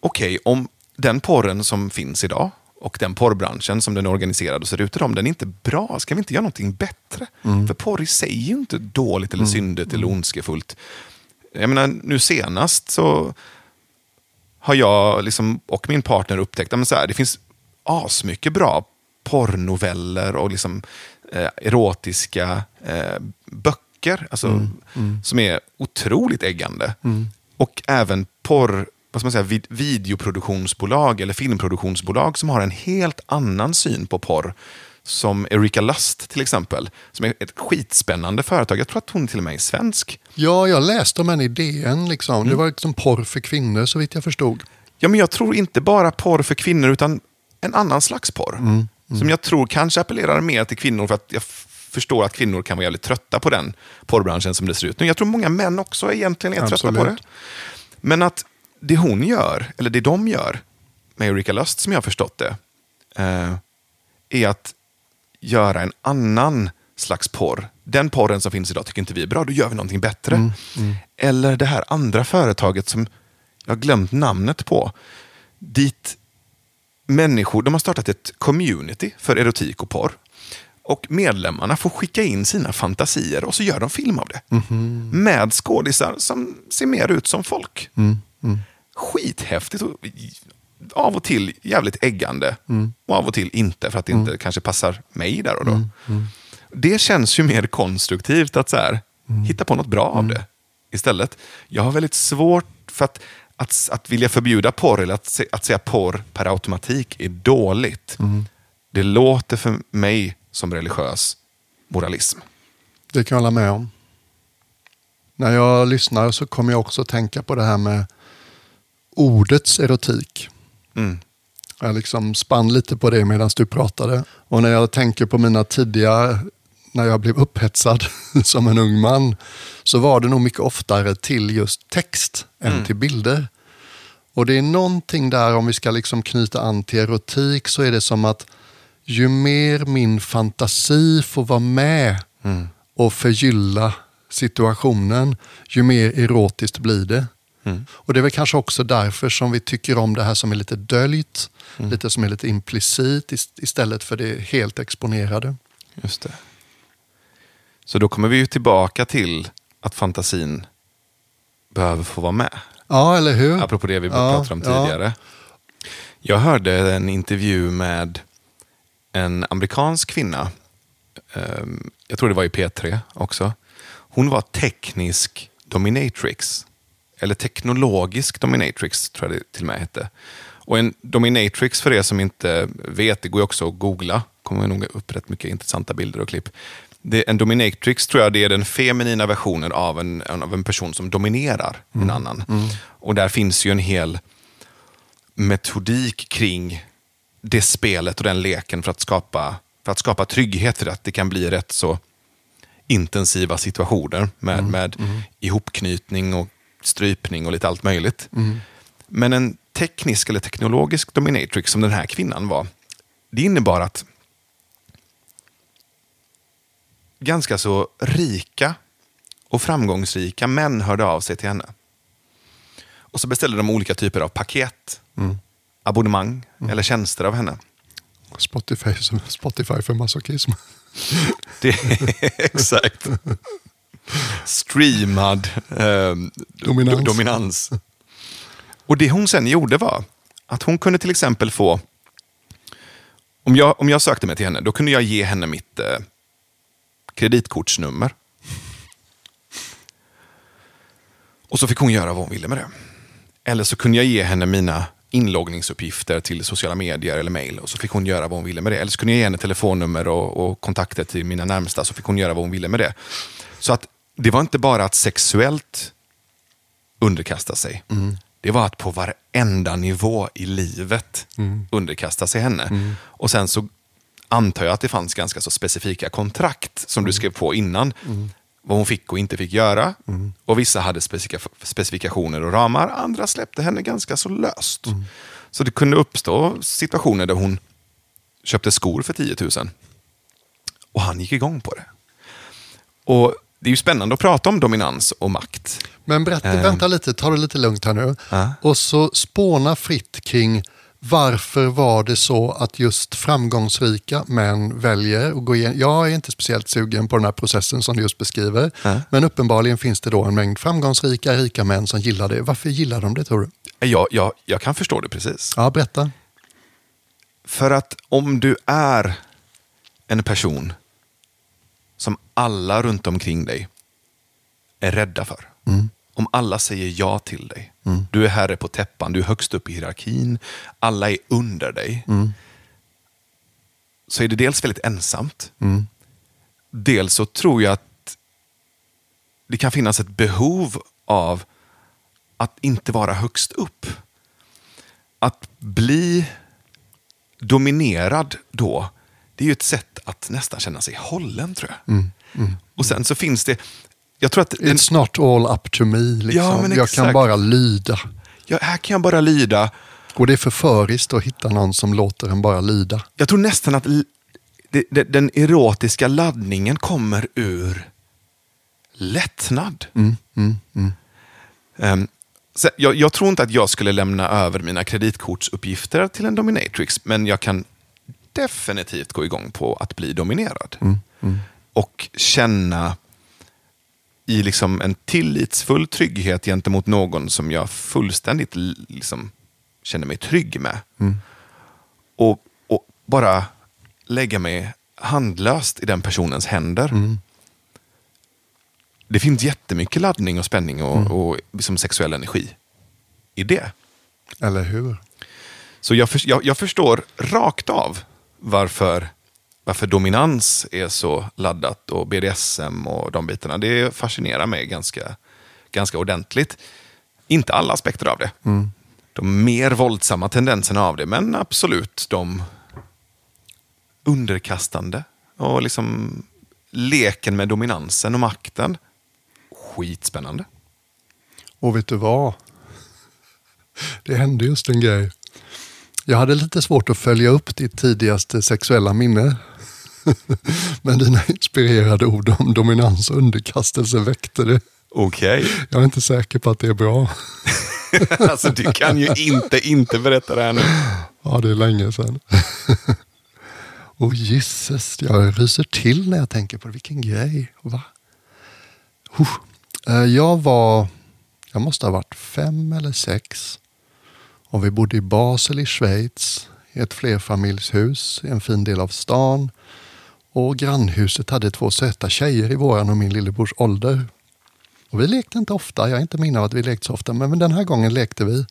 A: okej, okay, om den porren som finns idag, och den porrbranschen som den är organiserad och ser ut idag, den är inte bra. Ska vi inte göra någonting bättre? Mm. För porr i sig är ju inte dåligt eller mm. syndigt eller mm. ondskefullt. Jag menar, nu senast så har jag liksom, och min partner upptäckt att det finns asmycket bra porrnoveller och liksom, eh, erotiska eh, böcker alltså, mm. Mm. som är otroligt äggande. Mm. Och även porr vad ska man säga, vid, videoproduktionsbolag eller filmproduktionsbolag som har en helt annan syn på porr. Som Erika Lust till exempel, som är ett skitspännande företag. Jag tror att hon till och med är svensk.
B: Ja, jag läste om henne i DN. Liksom. Mm. Det var liksom porr för kvinnor så vitt jag förstod.
A: Ja, men jag tror inte bara porr för kvinnor utan en annan slags porr. Mm. Mm. Som jag tror kanske appellerar mer till kvinnor för att jag förstår att kvinnor kan vara jävligt trötta på den porrbranschen som det ser ut nu. Jag tror många män också egentligen är Absolut. trötta på det. Men att det hon gör, eller det de gör, med Erika Lust som jag har förstått det, eh, är att göra en annan slags porr. den porren som finns idag tycker inte vi är bra, då gör vi någonting bättre.
B: Mm,
A: Eller det här andra företaget som jag har glömt namnet på. Dit människor, de har startat ett community för erotik och porr. Och medlemmarna får skicka in sina fantasier och så gör de film av det.
B: Mhm.
A: Med skådisar som ser mer ut som folk.
B: Mm,
A: Skithäftigt och av och till jävligt äggande.
B: Mm.
A: Och av och till inte för att det inte kanske passar mig där och
B: Mm,
A: då. Det känns ju mer konstruktivt att så här,
B: Mm.
A: hitta på något bra av det istället. Jag har väldigt svårt för att, att, att vilja förbjuda porr eller att, att säga porr per automatik är dåligt.
B: Mm.
A: Det låter för mig som religiös moralism.
B: Det kan jag hålla med om. När jag lyssnar så kommer jag också tänka på det här med ordets erotik.
A: Mm.
B: Jag liksom spann lite på det medan du pratade. Och när jag tänker på mina tidiga, när jag blev upphetsad som en ung man, så var det nog mycket oftare till just text än till bilder. Och det är någonting där, om vi ska liksom knyta an till erotik, så är det som att ju mer min fantasi får vara med och förgylla situationen, ju mer erotiskt blir det. Och det är väl kanske också därför som vi tycker om det här som är lite döljt, lite som är lite implicit ist- istället för det helt exponerade.
A: Just det. Så då kommer vi ju tillbaka till att fantasin behöver få vara med.
B: Ja, eller hur?
A: Apropå det vi
B: Ja,
A: pratade om
B: ja.
A: tidigare. Jag hörde en intervju med en amerikansk kvinna. Ehm, Jag tror det var i P3 också. Hon var teknisk dominatrix. Eller teknologisk dominatrix tror jag det till och med hette. Och en dominatrix för er som inte vet, det går ju också att googla. kommer nog upp rätt mycket intressanta bilder och klipp. Det, en dominatrix tror jag det är den feminina versionen av en, av en person som dominerar en annan. Och där finns ju en hel metodik kring det spelet och den leken för att skapa, för att skapa trygghet för att det kan bli rätt så intensiva situationer med, med ihopknytning och strypning och lite allt möjligt. Men en teknisk eller teknologisk dominatrix som den här kvinnan var, det innebar att ganska så rika och framgångsrika män hörde av sig till henne. Och så beställde de olika typer av paket, abonnemang eller tjänster av henne.
B: Spotify, Spotify för masochism.
A: Det, exakt. Streamad eh,
B: Dominans.
A: do- dominans. Och det hon sen gjorde var att hon kunde till exempel få... Om jag, om jag sökte mig till henne, då kunde jag ge henne mitt eh, kreditkortsnummer. Och så fick hon göra vad hon ville med det. Eller så kunde jag ge henne mina inloggningsuppgifter till sociala medier eller mail och så fick hon göra vad hon ville med det. Eller så kunde jag ge henne telefonnummer och, och kontakter till mina närmsta så fick hon göra vad hon ville med det. Så att det var inte bara att sexuellt underkasta sig. Det var att på varenda nivå i livet underkasta sig henne. Och sen så antar jag att det fanns ganska så specifika kontrakt som du skrev på innan. Vad hon fick och inte fick göra. Och vissa hade specifika, specifikationer och ramar. Andra släppte henne ganska så löst. Så det kunde uppstå situationer där hon köpte skor för 10 000. Och han gick igång på det. Och Det är ju spännande att prata om dominans och makt.
B: Men berätta,
A: Eh.
B: vänta lite, ta det lite lugnt här nu.
A: Ja.
B: Och så spåna fritt kring varför var det så att just framgångsrika män väljer att gå igenom. Jag är inte speciellt sugen på den här processen som du just beskriver.
A: Ja.
B: Men uppenbarligen finns det då en mängd framgångsrika, rika män som gillar det. Varför gillar de det tror du?
A: Jag, jag, jag kan förstå det precis.
B: Ja, berätta.
A: För att om du är en person som alla runt omkring dig är rädda för. Om alla säger ja till dig. Du är herre på täppan, du är högst upp i hierarkin. Alla är under dig. Så är det dels väldigt ensamt. Dels så tror jag att det kan finnas ett behov av att inte vara högst upp. Att bli dominerad då, det är ju ett sätt att nästan känna sig hållen tror jag. Och sen så finns det, jag tror att den,
B: It's not all up to me. Liksom.
A: Ja,
B: jag kan bara lyda.
A: ja, här kan jag bara lyda.
B: Och det är förföriskt att hitta någon som låter en bara lyda.
A: Jag tror nästan att det, det, den erotiska laddningen kommer ur lättnad.
B: Mm, mm, mm.
A: Så jag, jag tror inte att jag skulle lämna över mina kreditkortsuppgifter till en dominatrix, men jag kan definitivt gå igång på att bli dominerad. Och känna i liksom en tillitsfull trygghet gentemot någon som jag fullständigt liksom, känner mig trygg med. Och, och bara lägga mig handlöst i den personens händer. Det finns jättemycket laddning och spänning och, och liksom sexuell energi i det.
B: Eller hur?
A: Så jag, för, jag, jag förstår rakt av varför, varför dominans är så laddat och BDSM och de bitarna. Det fascinerar mig ganska, ganska ordentligt. Inte alla aspekter av det. De mer våldsamma tendenserna av det, men absolut de underkastande och liksom leken med dominansen och makten. Skitspännande.
B: Och vet du vad? Det hände just en grej. Jag hade lite svårt att följa upp ditt tidigaste sexuella minne. Men dina inspirerade ord om dominans och underkastelse väckte det.
A: Okej.
B: Jag är inte säker på att det är bra.
A: alltså du kan ju inte inte berätta det här nu.
B: Ja, det är länge sedan. Och gisses, jag ryser till när jag tänker på det. Vilken grej. Va? Eh, Jag var, jag måste ha varit fem eller sex. Och vi bodde i Basel i Schweiz. I ett flerfamiljshus i en fin del av stan. Och grannhuset hade två söta tjejer i våran och min lillebrors ålder. Och vi lekte inte ofta, jag är inte minne av att vi lekte så ofta, men den här gången lekte vi.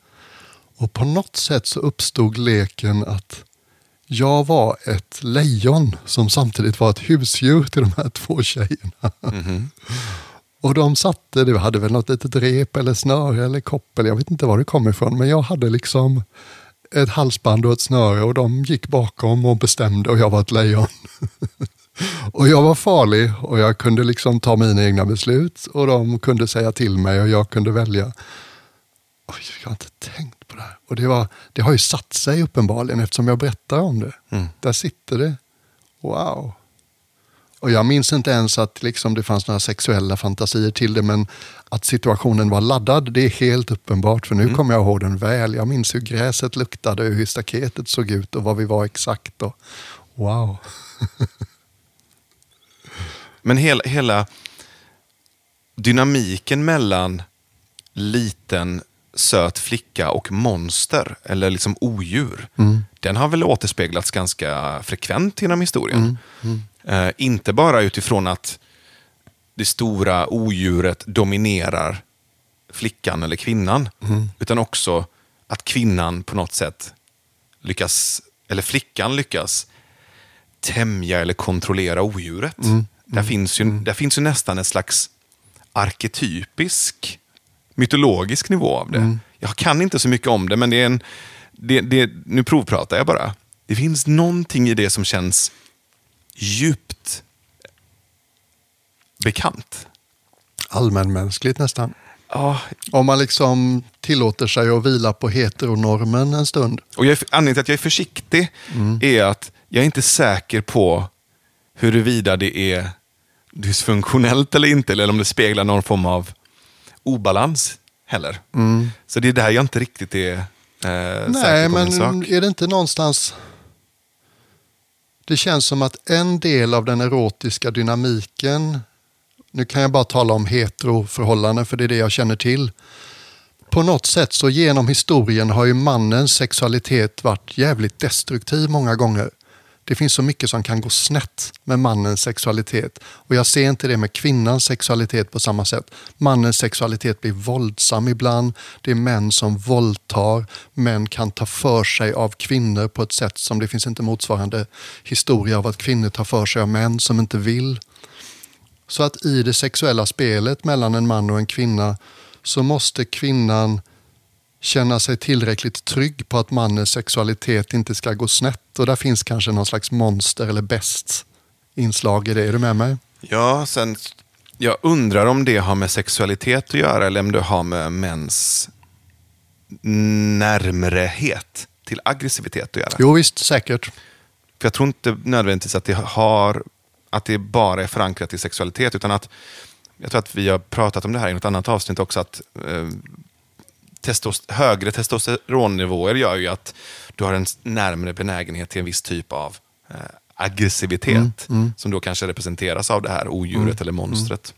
B: Och på något sätt så uppstod leken att jag var ett lejon som samtidigt var ett husdjur till de här två tjejerna. Mhm. Och de satte, det hade väl något litet rep eller snöre eller koppel, jag vet inte var det kom ifrån, men jag hade liksom ett halsband och ett snöre och de gick bakom och bestämde och jag var ett lejon. och jag var farlig och jag kunde liksom ta mina egna beslut och de kunde säga till mig och jag kunde välja. Oj, jag har inte tänkt på det här. Och det, var, det har ju satt sig uppenbarligen eftersom jag berättar om det. Där sitter det. Wow. Och jag minns inte ens att liksom det fanns några sexuella fantasier till det, men att situationen var laddad, det är helt uppenbart. För nu kommer jag ihåg den väl. Jag minns hur gräset luktade, hur staketet såg ut och vad vi var exakt. Och, wow.
A: Men hela, hela dynamiken mellan liten söt flicka och monster, eller liksom odjur, den har väl återspeglats ganska frekvent genom historien. Eh, inte bara utifrån att det stora odjuret dominerar flickan eller kvinnan, utan också att kvinnan på något sätt lyckas, eller flickan lyckas tämja eller kontrollera odjuret. Där, finns ju, där finns ju nästan en slags arketypisk, mytologisk nivå av det. Jag kan inte så mycket om det, men det är en, det, det, nu provpratar jag bara. Det finns någonting i det som känns djupt bekant.
B: Allmänmänskligt nästan.
A: Ja,
B: Om man liksom tillåter sig att vila på heteronormen en stund.
A: och jag anledningen till att jag är försiktig är att jag är inte säker på huruvida det är dysfunktionellt eller inte, eller om det speglar någon form av obalans heller. Så det är där jag inte riktigt är eh,
B: Nej,
A: säker på
B: men
A: min sak.
B: är det inte någonstans... Det känns som att en del av den erotiska dynamiken, nu kan jag bara tala om heteroförhållanden för det är det jag känner till. På något sätt så genom historien har ju mannens sexualitet varit jävligt destruktiv många gånger. Det finns så mycket som kan gå snett med mannens sexualitet. Och jag ser inte det med kvinnans sexualitet på samma sätt. Mannens sexualitet blir våldsam ibland. Det är män som våldtar. Män kan ta för sig av kvinnor på ett sätt som det finns inte motsvarande historia av att kvinnor tar för sig av män som inte vill. Så att i det sexuella spelet mellan en man och en kvinna så måste kvinnan känna sig tillräckligt trygg på att mannens sexualitet inte ska gå snett. Och där finns kanske någon slags monster eller bäst inslag i det. Är du med mig?
A: Ja, sen, jag undrar om det har med sexualitet att göra eller om det har med mäns närmrehet till aggressivitet att göra.
B: Jo visst, säkert.
A: För jag tror inte nödvändigtvis att det, har, att det bara är förankrat i sexualitet, utan att jag tror att vi har pratat om det här i något annat avsnitt också, att eh, testos, högre testosteronnivåer gör ju att du har en närmare benägenhet till en viss typ av eh, aggressivitet, mm, mm. som då kanske representeras av det här odjuret mm, eller monstret.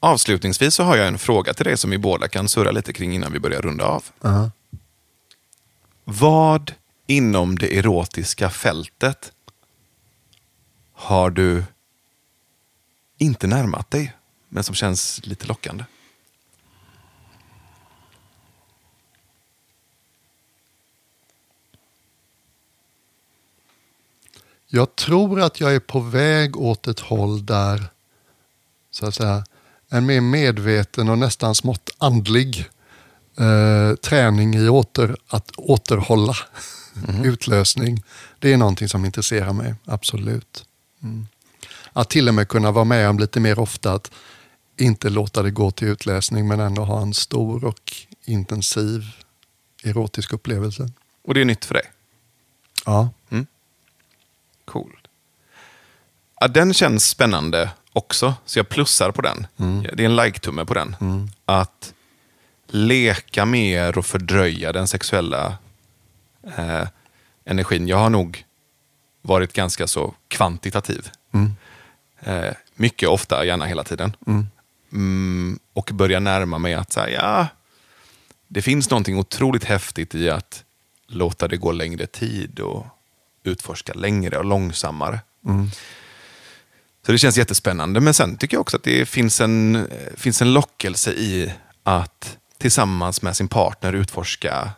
A: Avslutningsvis så har jag en fråga till dig som vi båda kan surra lite kring innan vi börjar runda av. Uh -huh. Vad inom det erotiska fältet har du inte närmat dig, men som känns lite lockande?
B: Jag tror att jag är på väg åt ett håll där så att säga, en mer medveten och nästan smått andlig eh, träning i åter, att återhålla mm. utlösning. Det är någonting som intresserar mig, absolut. Mm. Att till och med kunna vara med om lite mer ofta att inte låta det gå till utläsning men ändå ha en stor och intensiv erotisk upplevelse.
A: Och det är nytt för dig?
B: Ja.
A: Mm. Cool. Ja, den känns spännande också, så jag plussar på den. Mm. Det är en like-tumme på den. Mm. Att leka mer och fördröja den sexuella eh, energin. Jag har nog varit ganska så kvantitativ. Mm. Eh, mycket, ofta, gärna hela tiden. Mm. Mm, och börja närma mig att säga, ja, det finns någonting otroligt häftigt i att låta det gå längre tid och utforska längre och långsammare. Mm. Så det känns jättespännande. Men sen tycker jag också att det finns en, finns en lockelse i att tillsammans med sin partner utforska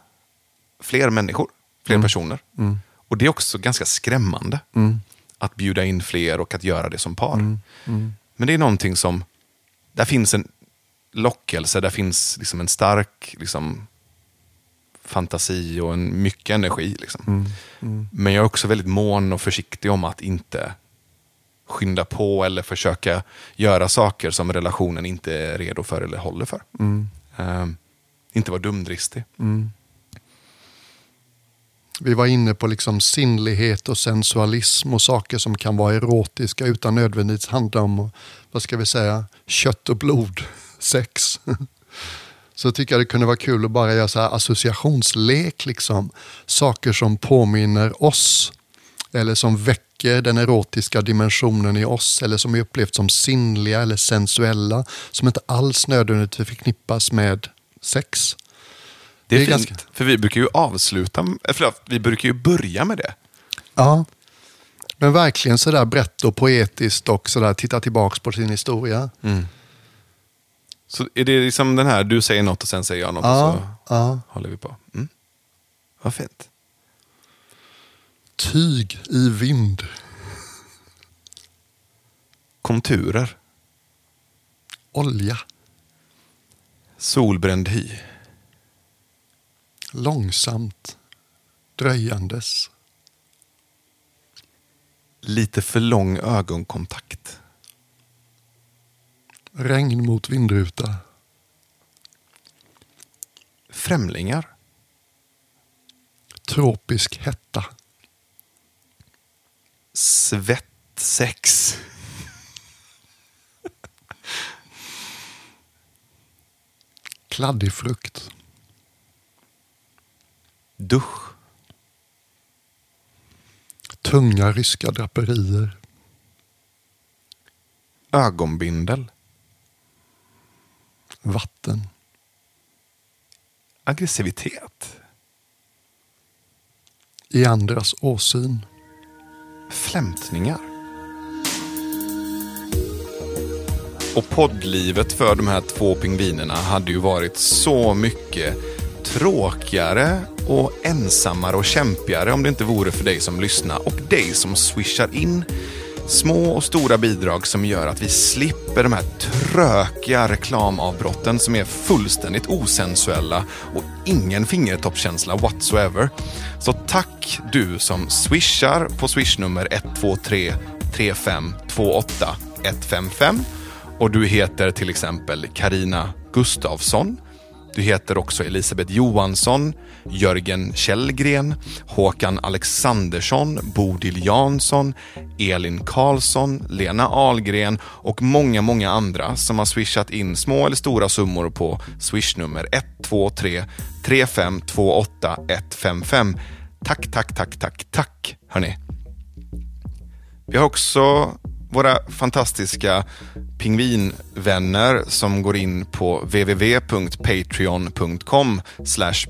A: fler människor, fler mm. personer. Mm. Och det är också ganska skrämmande. Mm. Att bjuda in fler och att göra det som par. Mm. Mm. Men det är någonting som, där finns en lockelse, där finns liksom en stark liksom, fantasi och en, mycket energi. Liksom. Mm. Men jag är också väldigt mån och försiktig om att inte skynda på eller försöka göra saker som relationen inte är redo för eller håller för. Mm. Uh, inte vara dumdristig. Mm.
B: Vi var inne på liksom sinnlighet och sensualism och saker som kan vara erotiska utan nödvändigtvis handla om, vad ska vi säga, kött och blod, sex. Så tycker jag det kunde vara kul att bara göra så associationslek, liksom. saker som påminner oss eller som väcker den erotiska dimensionen i oss eller som är upplevt som sinnliga eller sensuella som inte alls nödvändigtvis förknippas med sex.
A: Det är, det är fint, ganska... för vi brukar ju avsluta, eh, förlåt, vi brukar ju börja med det.
B: Ja, men verkligen sådär brett och poetiskt och sådär titta tillbaks på sin historia. Mm.
A: Så är det liksom den här, du säger något och sen säger jag något ja, och så ja. håller vi på. Mm. Vad fint.
B: Tyg i vind.
A: Konturer.
B: Olja.
A: Solbränd hy.
B: Långsamt. Dröjandes.
A: Lite för lång ögonkontakt.
B: Regn mot vindruta.
A: Främlingar.
B: Tropisk hetta.
A: Svettsex.
B: Kladdig frukt.
A: Dusch.
B: Tunga ryska draperier.
A: Ögonbindel.
B: Vatten.
A: Aggressivitet.
B: I andras åsyn.
A: Flämtningar. Och poddlivet för de här två pingvinerna hade ju varit så mycket tråkigare och ensammare och kämpigare om det inte vore för dig som lyssnar och dig som swishar in små och stora bidrag som gör att vi slipper de här trökiga reklamavbrotten som är fullständigt osensuella och ingen fingertoppskänsla whatsoever. Så tack du som swishar på swishnummer 123 35 28 155 och du heter till exempel Karina Gustavsson du heter också Elisabeth Johansson, Jörgen Källgren, Håkan Alexandersson, Bodil Jansson, Elin Karlsson, Lena Ahlgren och många, många andra som har swishat in små eller stora summor på swishnummer 123 3528 155. Tack, tack, tack, tack, tack, hörni. Vi har också våra fantastiska pingvinvänner som går in på www.patreon.com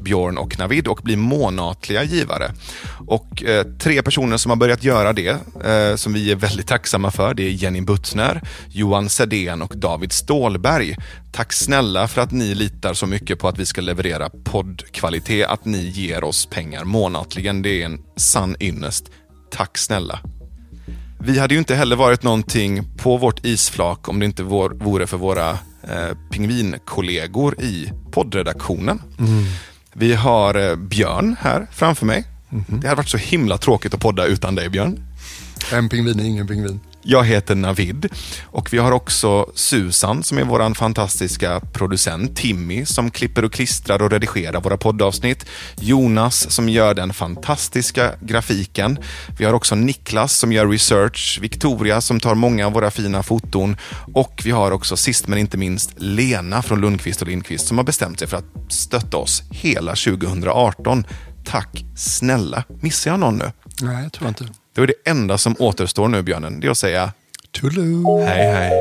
A: björn och Navid och blir månatliga givare. Och eh, tre personer som har börjat göra det, eh, som vi är väldigt tacksamma för, det är Jenny Buttner, Johan Sedén och David Stålberg. Tack snälla för att ni litar så mycket på att vi ska leverera poddkvalitet, att ni ger oss pengar månatligen. Det är en sann ynnest. Tack snälla. Vi hade ju inte heller varit någonting på vårt isflak om det inte vår, vore för våra eh, pingvinkollegor i poddredaktionen. Mm. Vi har eh, Björn här framför mig. Mm. Det hade varit så himla tråkigt att podda utan dig Björn.
B: En pingvin är ingen pingvin.
A: Jag heter Navid och vi har också Susan som är vår fantastiska producent. Timmy som klipper och klistrar och redigerar våra poddavsnitt. Jonas som gör den fantastiska grafiken. Vi har också Niklas som gör research. Victoria som tar många av våra fina foton. Och vi har också sist men inte minst Lena från Lundqvist och Lindqvist som har bestämt sig för att stötta oss hela 2018. Tack snälla. Missar jag någon nu?
B: Nej, jag tror inte.
A: Då är det enda som återstår nu, björnen, det är att säga
B: Toodaloo.
A: hej hej.